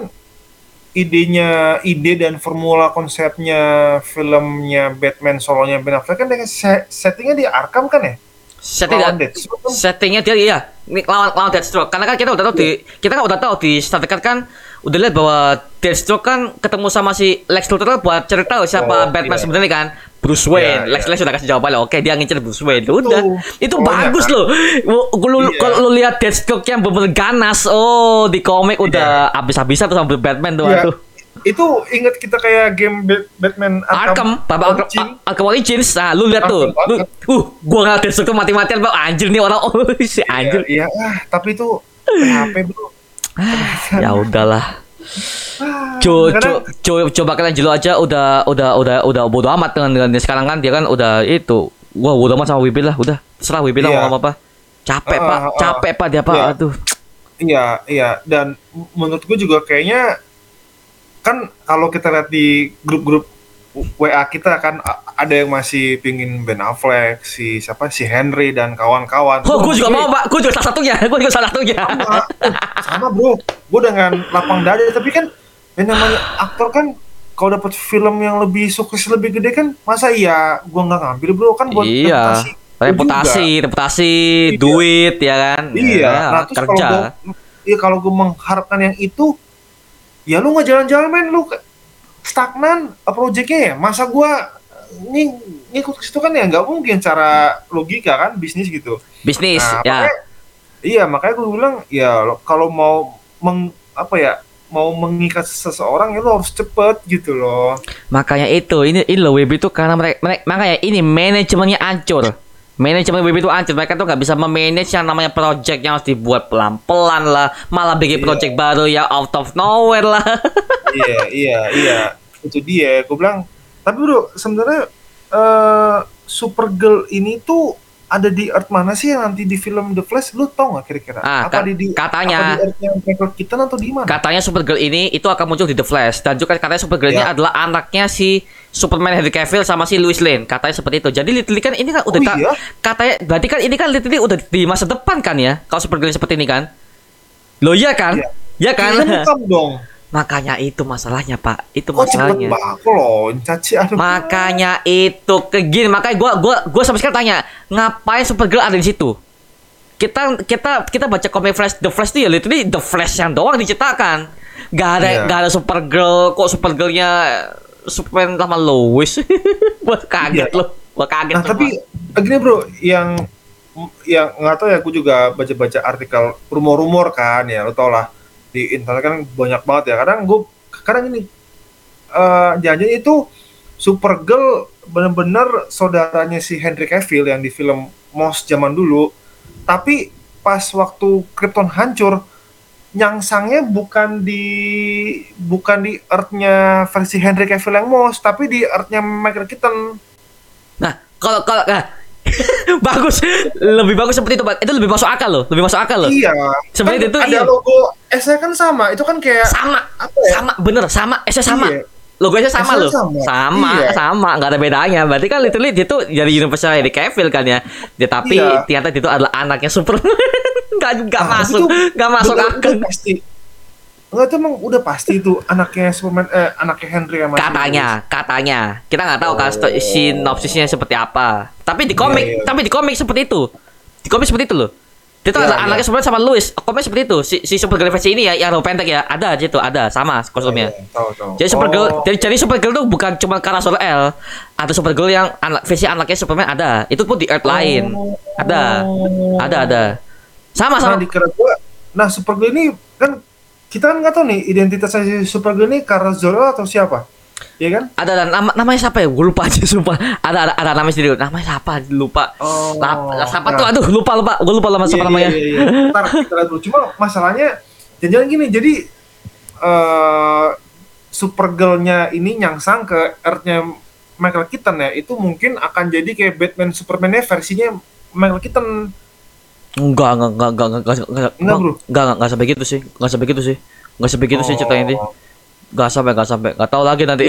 idenya ide dan formula konsepnya filmnya Batman solonya Ben Affleck kan dengan se- settingnya di Arkham kan ya? Setting Lawan dia- Deathstroke kan? settingnya dia iya. Ini lawan lawan Deathstroke karena kan kita udah tahu di kita kan udah tahu di Star Trek kan udah lihat bahwa Deathstroke kan ketemu sama si Lex Luthor buat cerita siapa Oh, Batman iya. sebenarnya kan Bruce Wayne. Iya, Lex iya. Lex sudah kasih jawaban Oke, dia ngincer Bruce Wayne. Udah. Itu Pokoknya bagus kan. loh. Lu- Lu Iya. kalau lu lihat Deathstroke yang bener ganas. Oh, di komik udah habis-habisan tuh sama Batman tuh. Iya. Aduh. Itu inget kita kayak game Bat- Batman Arkham, Papa Arkham. Arkham Origins. Nah, lu lihat tuh. Lu, uh, gua ngeliat Deathstroke tuh mati-matian, Bang. Anjir nih orang. Oh, si anjir. Iya, iya. Ah, tapi itu PHP bro. ya udahlah. Co, co, co, coba kalian jelo aja udah udah udah udah bodo amat dengan dengan sekarang kan dia kan udah itu wah bodo amat sama Wibil lah udah serah Wibil lah Iya. mau apa apa capek Ah, pak ah. capek pak dia pak Iya. aduh Iya, iya. Dan menurut gue juga kayaknya kan kalau kita lihat di grup-grup WA kita kan ada yang masih pingin Ben Affleck, si siapa si Henry dan kawan-kawan. oh gue juga mau pak. Gue juga salah satunya. Gue juga salah satunya. Sama, sama bro. Gue dengan lapang dada. Tapi kan yang namanya aktor kan kalau dapat film yang lebih sukses lebih gede kan masa iya gue nggak ngambil bro? Kan buat iya. reputasi. Reputasi juga. reputasi Iya. duit ya kan? Iya, Ya, nah terus kerja. kalau iya kalau gue mengharapkan yang itu, ya lu nggak jalan-jalan men, lu stagnan projectnya ya. Masa gue ng ngikut ke situ kan ya nggak mungkin cara logika kan bisnis gitu. bisnis Nah, ya makanya- iya makanya gue bilang ya lo- kalau mau meng apa ya mau mengikat seseorang ya lo harus cepet gitu loh. makanya itu ini ini loh WB itu karena mereka, mereka makanya ini manajemennya hancur manajemen WB itu hancur mereka tuh nggak bisa memanage yang namanya project yang harus dibuat pelan-pelan lah. Malah bikin Iya. project baru yang out of nowhere lah. Iya iya iya. Itu dia. Gue bilang tapi bro sebenarnya eh Supergirl ini tuh ada di Earth mana sih yang nanti di film The Flash? Lu tau nggak kira-kira? Ah, apa ka- di, di katanya. apa di Earth yang Michael Keaton atau di mana? Katanya Supergirl ini itu akan muncul di The Flash. Dan juga katanya Supergirl ini Iya. adalah anaknya si Superman Henry Cavill sama si Lois Lane. Katanya seperti itu. Jadi literally kan ini kan udah Oh, ka- iya? katanya berarti kan ini kan literally udah di masa depan kan ya? Kalau Supergirl seperti ini kan? Lo iya kan? Iya. ya kan? Dong makanya itu masalahnya pak. Itu kok cepet masalahnya aduh. Makanya itu ke gini. Makanya gua gua gua sampai sekarang tanya ngapain Supergirl ada di situ? Kita kita kita baca komik Flash The Flash itu ya literally The Flash yang doang diciptakan. Gak ada Iya. gak ada Supergirl kok Supergirlnya Superman sama Lois? Gua kaget Iya. loh. Gua kaget nah tapi gini bro yang yang nggak tahu ya aku juga baca-baca artikel rumor-rumor kan ya lo tau lah di internet kan banyak banget ya kadang gue kadang gini eh jangan itu Supergirl bener-bener saudaranya si Henry Cavill yang di film Moss zaman dulu tapi pas waktu Krypton hancur nyangsangnya bukan di bukan di Earth-nya versi Henry Cavill yang Moss tapi di Earth-nya Michael Keaton nah kalau kalau nah, bagus lebih bagus seperti itu Pak. itu lebih masuk akal loh lebih masuk akal loh Iya. Sebenarnya Kan itu ada iya. logo S-nya kan sama. Itu kan kayak sama apa ya? sama bener sama esnya sama Iya. logonya sama Esnya loh sama. sama Iya. sama nggak ada bedanya berarti kan literally dia tuh dari universal Henry Cavill kan ya dia tapi Iya. ternyata dia tuh adalah anaknya Superman nggak nggak Ah, masuk itu nggak masuk akal pasti. Enggak itu emang udah pasti itu anaknya Superman eh anaknya Henry sama katanya katanya kita nggak tahu kan Oh. sto- sinopsisnya seperti apa tapi di komik Iya, iya. tapi di komik seperti itu di komik seperti itu loh dia tuh iya. anaknya Superman sama Louis komik seperti itu si, si Supergirl versi ini ya yang rambut pendek ya ada aja tuh ada sama kostumnya Iya, tahu, tahu. Jadi Supergirl, Oh, jadi, jadi Supergirl tuh bukan cuma karena soal L, ada Supergirl yang anak versi anaknya Superman ada. Itu pun di Earth lain. oh. Ada. Ada ada. Sama Nah, sama. dikira gua nah Supergirl ini kan kita kan nggak tahu nih identitasnya si Supergirl ini karena Zoro atau siapa? Iya kan? Ada ada nama namanya siapa ya? Gue lupa aja sumpah. Ada ada ada namanya sendiri. Namanya siapa? Lupa. Oh. Lap- siapa nah. tuh? Aduh, lupa lupa. Gue lupa nama siapa Iya, namanya. Iya, iya, iya. Ntar kita lihat dulu. Cuma masalahnya jangan gini. Jadi eh Supergirl-nya ini nyangsang ke Earth-nya Michael Keaton ya. Itu mungkin akan jadi kayak Batman Superman-nya versinya Michael Keaton. Enggak, enggak, enggak, enggak, enggak, enggak, enggak, Enggak, bro. enggak, enggak, enggak sampai gitu sih. Enggak sampai gitu sih. Enggak sampai gitu sih ceritanya ini. Enggak sampai, enggak sampai. Enggak tahu lagi nanti.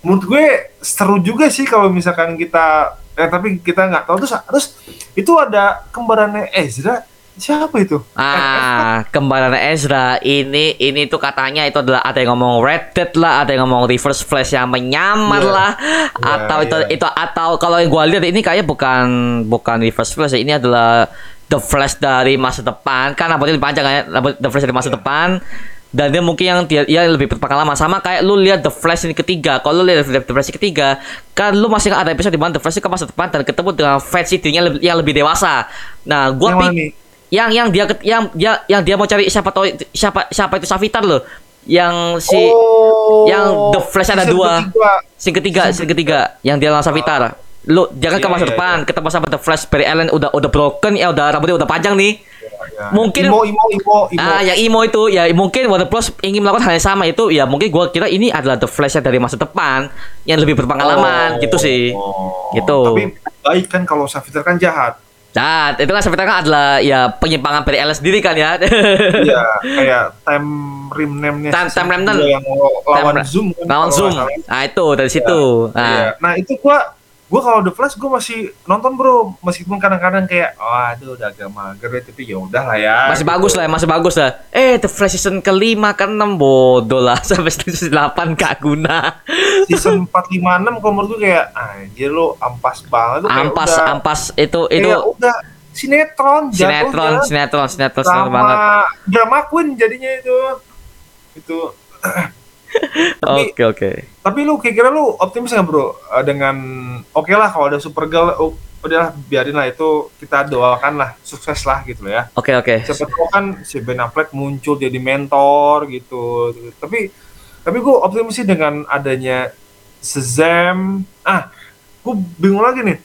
Menurut gue seru juga sih kalau misalkan kita eh tapi kita nggak tahu terus terus itu ada kembarannya Ezra siapa itu? Ah, kembaran Ezra ini ini tuh katanya itu adalah ada yang ngomong Red Dead lah, ada yang ngomong Reverse Flash yang menyamar Iya. lah, Iya, atau itu iya. itu atau kalau yang gua lihat ini kayaknya bukan bukan Reverse Flash ya, ini adalah The Flash dari masa depan kan rambutnya panjang kan ya, rambut The Flash dari masa Iya. depan dan dia mungkin yang dia, dia lebih berpengalaman sama kayak lu lihat The Flash ini ketiga kalau lu lihat The Flash ketiga kan lu masih ada episode di mana The Flash itu ke masa depan dan ketemu dengan fans yang lebih yang lebih dewasa nah gua Yang yang yang dia ket- yang dia yang dia mau cari siapa tahu siapa siapa itu Savitar loh yang si oh, yang The Flash ada dua. ketiga. Scene ketiga, scene ketiga yang dia lawan Savitar. Lu jangan ke Iya, masa iya, depan, ketemu sama The Flash Barry Allen udah udah broken ya udah rambutnya udah panjang nih. Ya. Mungkin- imo imo imo imo. Ah, yang emo itu ya mungkin Bros ingin melakukan hal yang sama itu ya mungkin gua kira ini adalah The Flash yang dari masa depan yang lebih berpengalaman Oh. gitu sih. Gitu. Tapi baik kan kalau Savitar kan jahat. Nah, itu kan Savitar kan adalah ya penyimpangan Barry Allen sendiri kan ya. Iya, kayak time rim name-nya. Time- time dua yang lawan Time- Zoom kan. Lawan Zoom. Nah, itu dari situ. Iya. Nah, Nah, itu gua gua kalau The Flash gua masih nonton bro. Meskipun kadang-kadang kayak oh aduh udah agak mager ya tapi ya udah lah ya. Masih gitu. bagus lah, masih bagus lah. Eh, The Flash season kelima ke enam bodoh lah. Sampai season 8 gak guna. season 4 5 6 kalau menurut gua kayak anjir lo ampas banget tuh ampas, udah, ampas. Itu itu kayak udah. Sinetron sinetron, sinetron, sinetron, sinetron sama banget. drama queen jadinya itu. Itu Oke, oke. tapi lu kira-kira lu optimis nggak bro? Eh, dengan oke lah kalau ada Supergirl oh, udahlah biarin lah itu kita doakan lah sukses lah gitu ya. Oke, oke. siapa tahu kan si Ben Affleck muncul jadi mentor gitu. Tapi tapi gue optimis sih dengan adanya Shazam. Ah gue bingung lagi nih.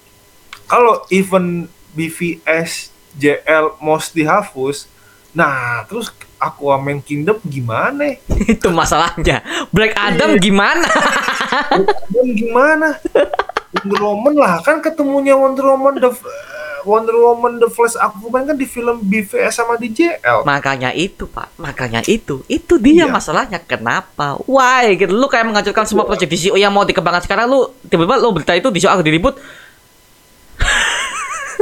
Kalau event BVS JL most dihapus nah terus Aquaman Kingdom gimana itu masalahnya. Black Adam Iya. gimana? Dan gimana Wonder Woman lah kan ketemunya Wonder Woman the Wonder Woman the Flash Aquaman kan di film BVS sama di JL makanya itu, Pak. Makanya itu. Itu dia Iya. masalahnya. Kenapa? Why? Gitu. Lu kayak menghancurkan semua proyek DCU yang mau dikembangkan sekarang lu tiba-tiba lu berita itu DCU akan diribut.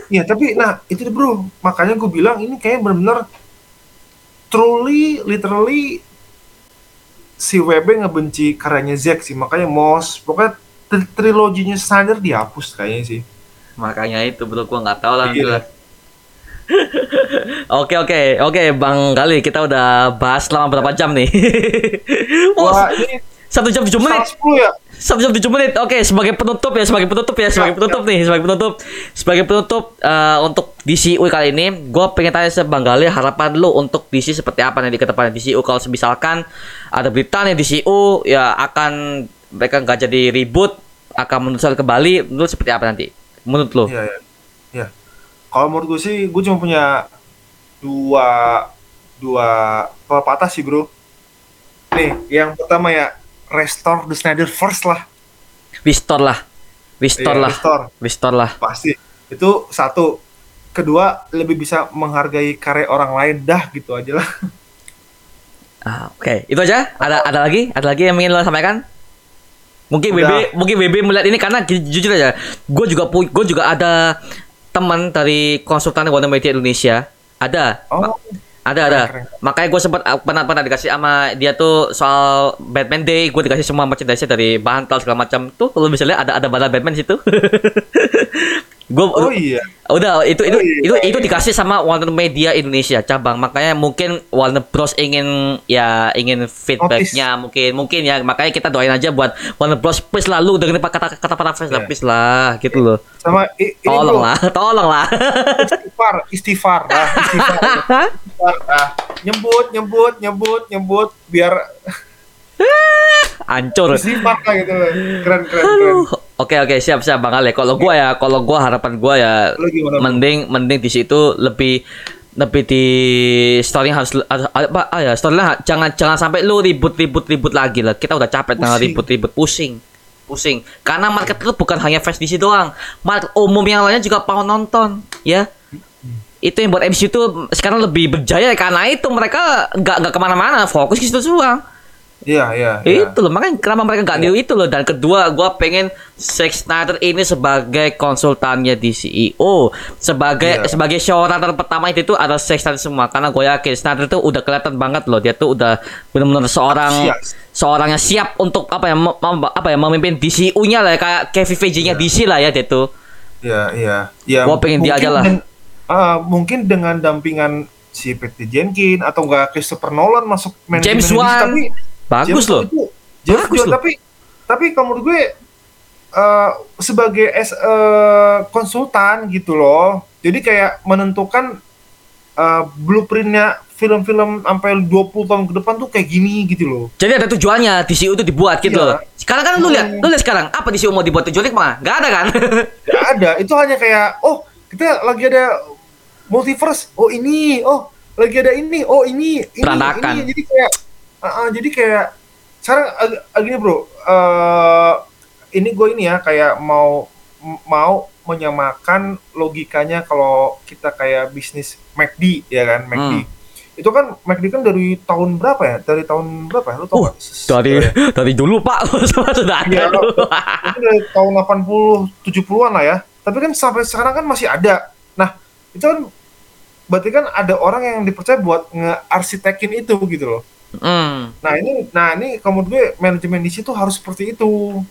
Iya tapi nah itu bro makanya gue bilang ini kayak bener-bener truly literally si WB ngebenci karyanya Zack sih makanya Moss pokoknya tri- triloginya Snyder dihapus kayaknya sih Makanya itu bro gua nggak tahu lah. Iya. Oke oke oke Bang Gali kita udah bahas selama berapa jam nih? oh, wah ini satu jam tujuh menit. 10 ya Satu jam tujuh menit. Oke, sebagai penutup ya, sebagai penutup ya, sebagai Ya, penutup nih, sebagai penutup, sebagai penutup eh, untuk DCU kali ini, gue pengen tanya sama Bang Gali harapan lu untuk DC seperti apa nih di ke depannya DCU kalau misalkan ada berita nih DCU ya akan mereka nggak jadi ribut, akan menuliskan kembali, menurut seperti apa nanti? Menurut lu? iya iya iya kalau menurut gue sih gue cuma punya dua dua pepatah sih bro nih yang pertama ya restore the Snyder first lah Restore lah, restore Iya, lah, restore restore lah. pasti itu satu kedua lebih bisa menghargai karya orang lain dah gitu aja lah Ah, Oke, itu aja. Ada ada lagi? Ada lagi yang ingin lo sampaikan? Mungkin Udah. BB mungkin BB melihat ini karena ju- jujur aja, gue juga gue juga ada teman dari konsultan Warner Media Indonesia. Ada, oh ada, ada. keren. Makanya gue sempat uh, pernah pernah dikasih sama dia tuh soal Batman Day, gue dikasih semua merchandise dari bantal segala macam. Tuh kalau bisa lihat ada ada bantal Batman situ. gue oh iya Udah itu itu Oh, iya, itu itu iya. dikasih sama Warner Media Indonesia cabang. Makanya mungkin Warner Bros ingin ya ingin feedbacknya mungkin mungkin ya makanya kita doain aja buat Warner Bros please lah lu dengerin kata kata para fans lah Iya. please lah gitu loh. sama i- ini Tolong lah, tolong lah. istighfar istighfar lah istighfar, istighfar ah. nyebut nyebut nyebut nyebut biar Hancur. istighfar lah gitu keren keren keren Aduh. Oke oke siap siap Bang Ale. Kalau gua ya kalau gua harapan gua ya gimana, mending mending di situ lebih lebih di story harus apa ah ya story jangan jangan sampai lu ribut ribut ribut lagi lah. Kita udah capek dengan Pusing. ribut ribut pusing pusing. Karena market itu bukan hanya fans DC doang. Market umum yang lainnya juga mau nonton ya. Itu yang buat MCU itu sekarang lebih berjaya karena itu mereka nggak nggak ke mana-mana. Fokus ke situ doang iya iya iya. itu loh makanya kenapa mereka nggak niru itu loh dan kedua gua pengen Zack Snyder ini sebagai konsultannya di CEO sebagai Iya. sebagai showrunner pertama itu tuh ada Zack Snyder semua karena gue yakin Snyder itu udah kelihatan banget loh dia tuh udah benar-benar seorang Siap. seorang yang siap untuk apa ya apa ya memimpin DCU-nya lah kayak Kevin Feige-nya DC lah ya dia tuh Iya, iya. Ya, Gua pengen dia aja lah. den- ah, mungkin dengan dampingan si Patty Jenkins atau enggak Christopher Nolan masuk manajemen James Wan. tapi Bagus James loh. Wan itu James Bagus loh. tapi tapi kalau menurut gue eh, sebagai as eh, konsultan gitu loh jadi kayak menentukan eh, blueprintnya film-film sampai 20 tahun ke depan tuh kayak gini gitu loh Jadi ada tujuannya DCU itu dibuat gitu Iya. loh. Sekarang kan lu lihat, Hmm. lu lihat sekarang apa DCU mau dibuat tujuannya ke mana? Gak ada kan? Gak ada itu hanya kayak oh kita lagi ada multiverse oh ini oh lagi ada ini oh ini ini ini jadi kayak ah, ah, jadi kayak sekarang ag- ag- gini bro eh ini gue ini ya kayak mau mau menyamakan logikanya kalau kita kayak bisnis McD ya kan McD Hmm. itu kan McD kan dari tahun berapa ya dari tahun berapa ya lu tau Uh, dari dari dulu Pak sudah ada Iya, dulu. itu dari tahun 80 70-an lah ya. Tapi kan sampai sekarang kan masih ada. Nah, itu kan berarti kan ada orang yang dipercaya buat ngearsitekin itu gitu loh. Hmm. Nah, ini nah ini menurut gue manajemen di situ harus seperti itu.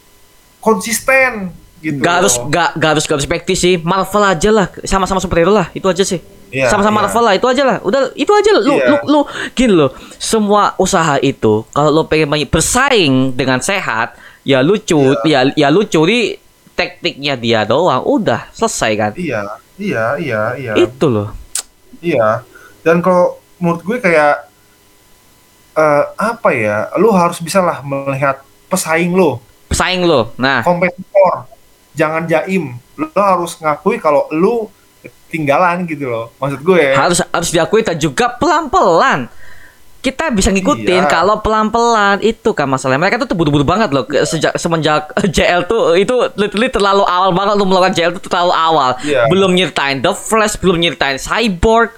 Konsisten gitu. Gak harus gak, gak harus gak harus sih. Marvel aja lah, sama-sama superhero lah, itu aja sih. Iya, sama-sama iya. Marvel lah, itu aja lah. Udah itu aja lah. Lu Iya. lu lu gini loh. Semua usaha itu kalau lu pengen banyak bersaing dengan sehat, ya lucu, ya ya lu curi tekniknya dia doang. Udah selesai kan. Iya, iya, iya, iya. Itu loh. Iya. Dan kalau menurut gue kayak eh apa ya? Lu harus bisa lah melihat pesaing lo. Pesaing lo. Nah, kompetitor jangan jaim lo harus ngakui kalau lu ketinggalan gitu loh maksud gue harus harus diakui dan juga pelan-pelan kita bisa ngikutin Iya. kalau pelan-pelan itu kan masalahnya mereka tuh buru-buru banget loh sejak semenjak JL tuh itu literally terlalu awal banget untuk melakukan JL tuh terlalu awal Iya. belum nyeritain The Flash belum nyeritain Cyborg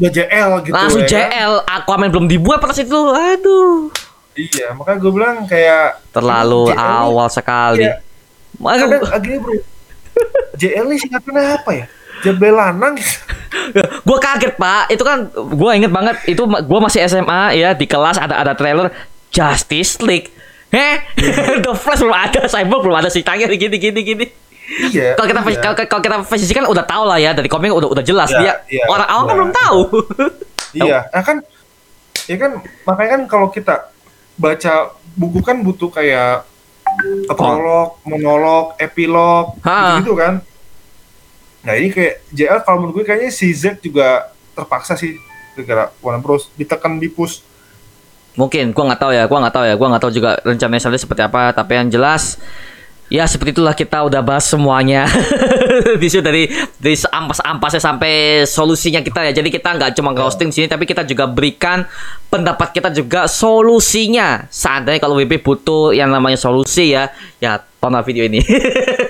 udah JL gitu langsung ya. Kan? JL Aquaman belum dibuat pas itu aduh. Iya makanya gue bilang kayak terlalu JL nih- awal sekali. Iya. Makanya kadang agak bro JL nih singkatannya apa ya? Jabel lanang gue kaget pak. Itu kan gue inget banget itu gue masih SMA ya di kelas ada ada trailer Justice League. Heh, The Flash belum ada, Cyborg belum ada sih tanya gini gini gini. Iya Kalau kita iya. kalau kita versi kan udah tahu lah ya dari komik udah udah jelas Iya, dia iya, orang awam kan iya. belum tahu. iya nah kan ya kan makanya kan kalau kita baca buku kan butuh kayak prolog, monolog, epilog, Ha. gitu, kan. Nah ini kayak JL kalau menurut gue kayaknya si Zack juga terpaksa sih gara Warner Bros ditekan di push. Mungkin gua nggak tahu ya, gua nggak tahu ya, gua nggak tahu juga rencananya seperti apa. Tapi yang jelas ya seperti itulah kita udah bahas semuanya di situ dari dari ampas-ampasnya sampai solusinya kita ya. Jadi kita nggak cuma ghosting di sini, tapi kita juga berikan pendapat kita juga solusinya. Seandainya kalau WB butuh yang namanya solusi ya, ya tonton video ini.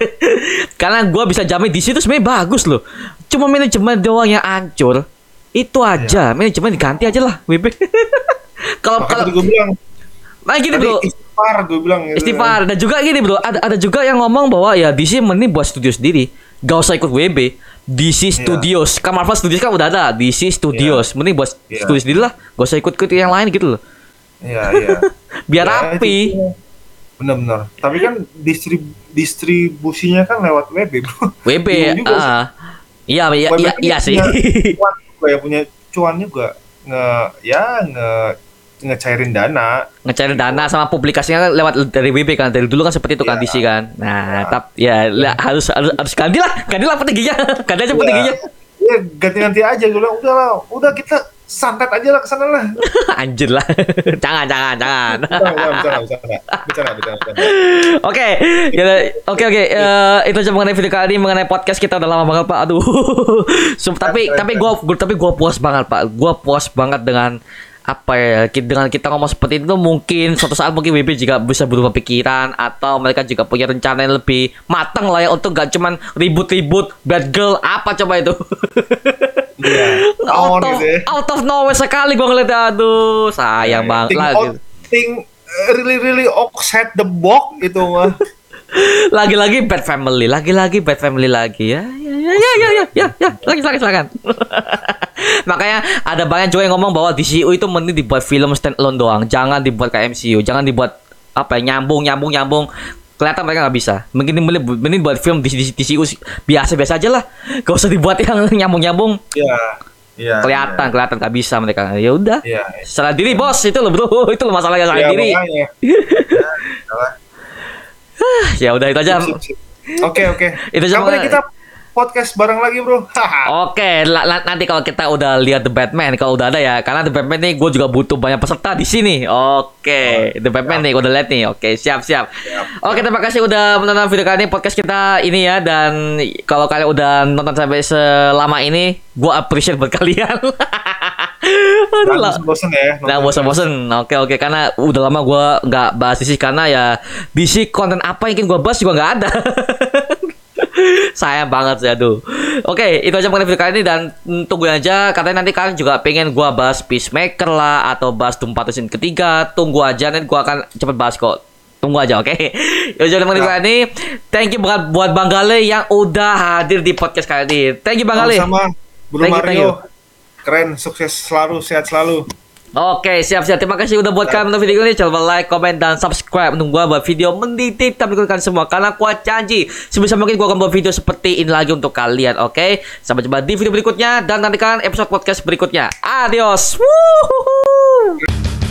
Karena gua bisa jamin di situ sebenarnya bagus loh. Cuma manajemen doang yang hancur. Itu aja, manajemen diganti aja lah WB. kalau kalau gue bilang Nah gini tadi bro, istighfar gue bilang gitu. istighfar dan juga gini bro, ada ada juga yang ngomong bahwa ya DC mending buat studio sendiri, gak usah ikut WB. DC Studios, kan Marvel Studios kan udah ada, DC Studios, mending buat Iya. studio sendiri lah, gak usah ikut ikut yang lain gitu loh, Iya iya. biar Ya, rapi. Bener-bener. Tapi kan distrib- distribusinya kan lewat WB bro. WB, sih. ah, iya iya iya, kan iya sih. punya cuan juga ya punya cuan juga nge ya nge ngecairin dana. Ngecairin dana sama publikasinya kan lewat dari WB kan, dari dulu kan seperti itu kan Iya. DC kan. Nah, tap ya lah, harus harus harus ganti lah, ganti lah petingginya, ganti aja petingginya. Ya ganti-ganti aja gue bilang udah lah, udah kita santet aja lah ke sana lah. Anjir lah, jangan jangan jangan. Oke, oke oke. Eh, itu aja mengenai video kali ini mengenai podcast kita udah lama banget pak. Aduh, tapi tapi gua- tapi gua puas banget pak. Gua puas banget dengan apa ya dengan kita ngomong seperti itu mungkin suatu saat mungkin WB juga bisa berubah pikiran atau mereka juga punya rencana yang lebih matang lah ya untuk gak cuman ribut-ribut bad girl apa coba itu Iya. out of gitu ya. out of nowhere sekali gua ngeliatnya aduh sayang banget Think lagi out, think uh, really really offset the box itu mah. lagi-lagi bad family, lagi-lagi bad family lagi ya. Ya ya ya ya ya ya, ya. lagi silakan silakan. Makanya ada banyak juga yang ngomong bahwa DCU itu mending dibuat film stand alone doang, jangan dibuat kayak MCU, jangan dibuat apa ya nyambung nyambung nyambung. Kelihatan mereka nggak bisa. Mungkin mending, mending buat film di DCU biasa-biasa aja lah. Gak usah dibuat yang nyambung-nyambung. Ya. Iya. kelihatan kelihatan nggak bisa mereka ya udah Iya. salah diri bos itu loh bro itu loh masalahnya salah Iya, diri makanya. Ya. Ya udah itu aja. Oke, oke. Itu cuma- Kapan kita podcast bareng lagi, Bro? Oke, nanti kalau kita udah lihat The Batman, kalau udah ada ya, karena The Batman nih gue juga butuh banyak peserta di sini. Oke, The Batman nih, gue udah lihat nih. Oke, siap siap. Oke, terima kasih udah menonton video kali ini podcast kita ini ya. Dan kalau kalian udah nonton sampai selama ini, gue appreciate buat kalian. Aduh lah. Bosen ya. Nah, nonton. bosan-bosan. Oke, oke. Karena udah lama gue nggak bahas DC karena ya DC konten apa yang ingin gue bahas juga nggak ada. Sayang banget sih, aduh. Oke, itu aja mengenai video kali ini dan tungguin aja. Katanya nanti kalian juga pengen gua bahas Peacemaker lah atau bahas Doom Patrol ketiga. Tunggu aja, nanti gua akan cepet bahas kok. Tunggu aja, oke? Ya udah mengenai video kali ini. Thank you buat buat Bang Gale yang udah hadir di podcast kali ini. Thank you Bang Gale. Sama Bro Thank you, thank Mario. you. Keren, sukses selalu, sehat selalu. Oke, siap-siap. Terima kasih udah buat kalian menonton video ini. Jangan like, comment, dan subscribe untuk gua buat video mendidik tapi kalian semua. Karena gua janji sebisa mungkin gua akan buat video seperti ini lagi untuk kalian. Oke, sampai jumpa di video berikutnya dan nantikan episode podcast berikutnya. Adios. Woohoo.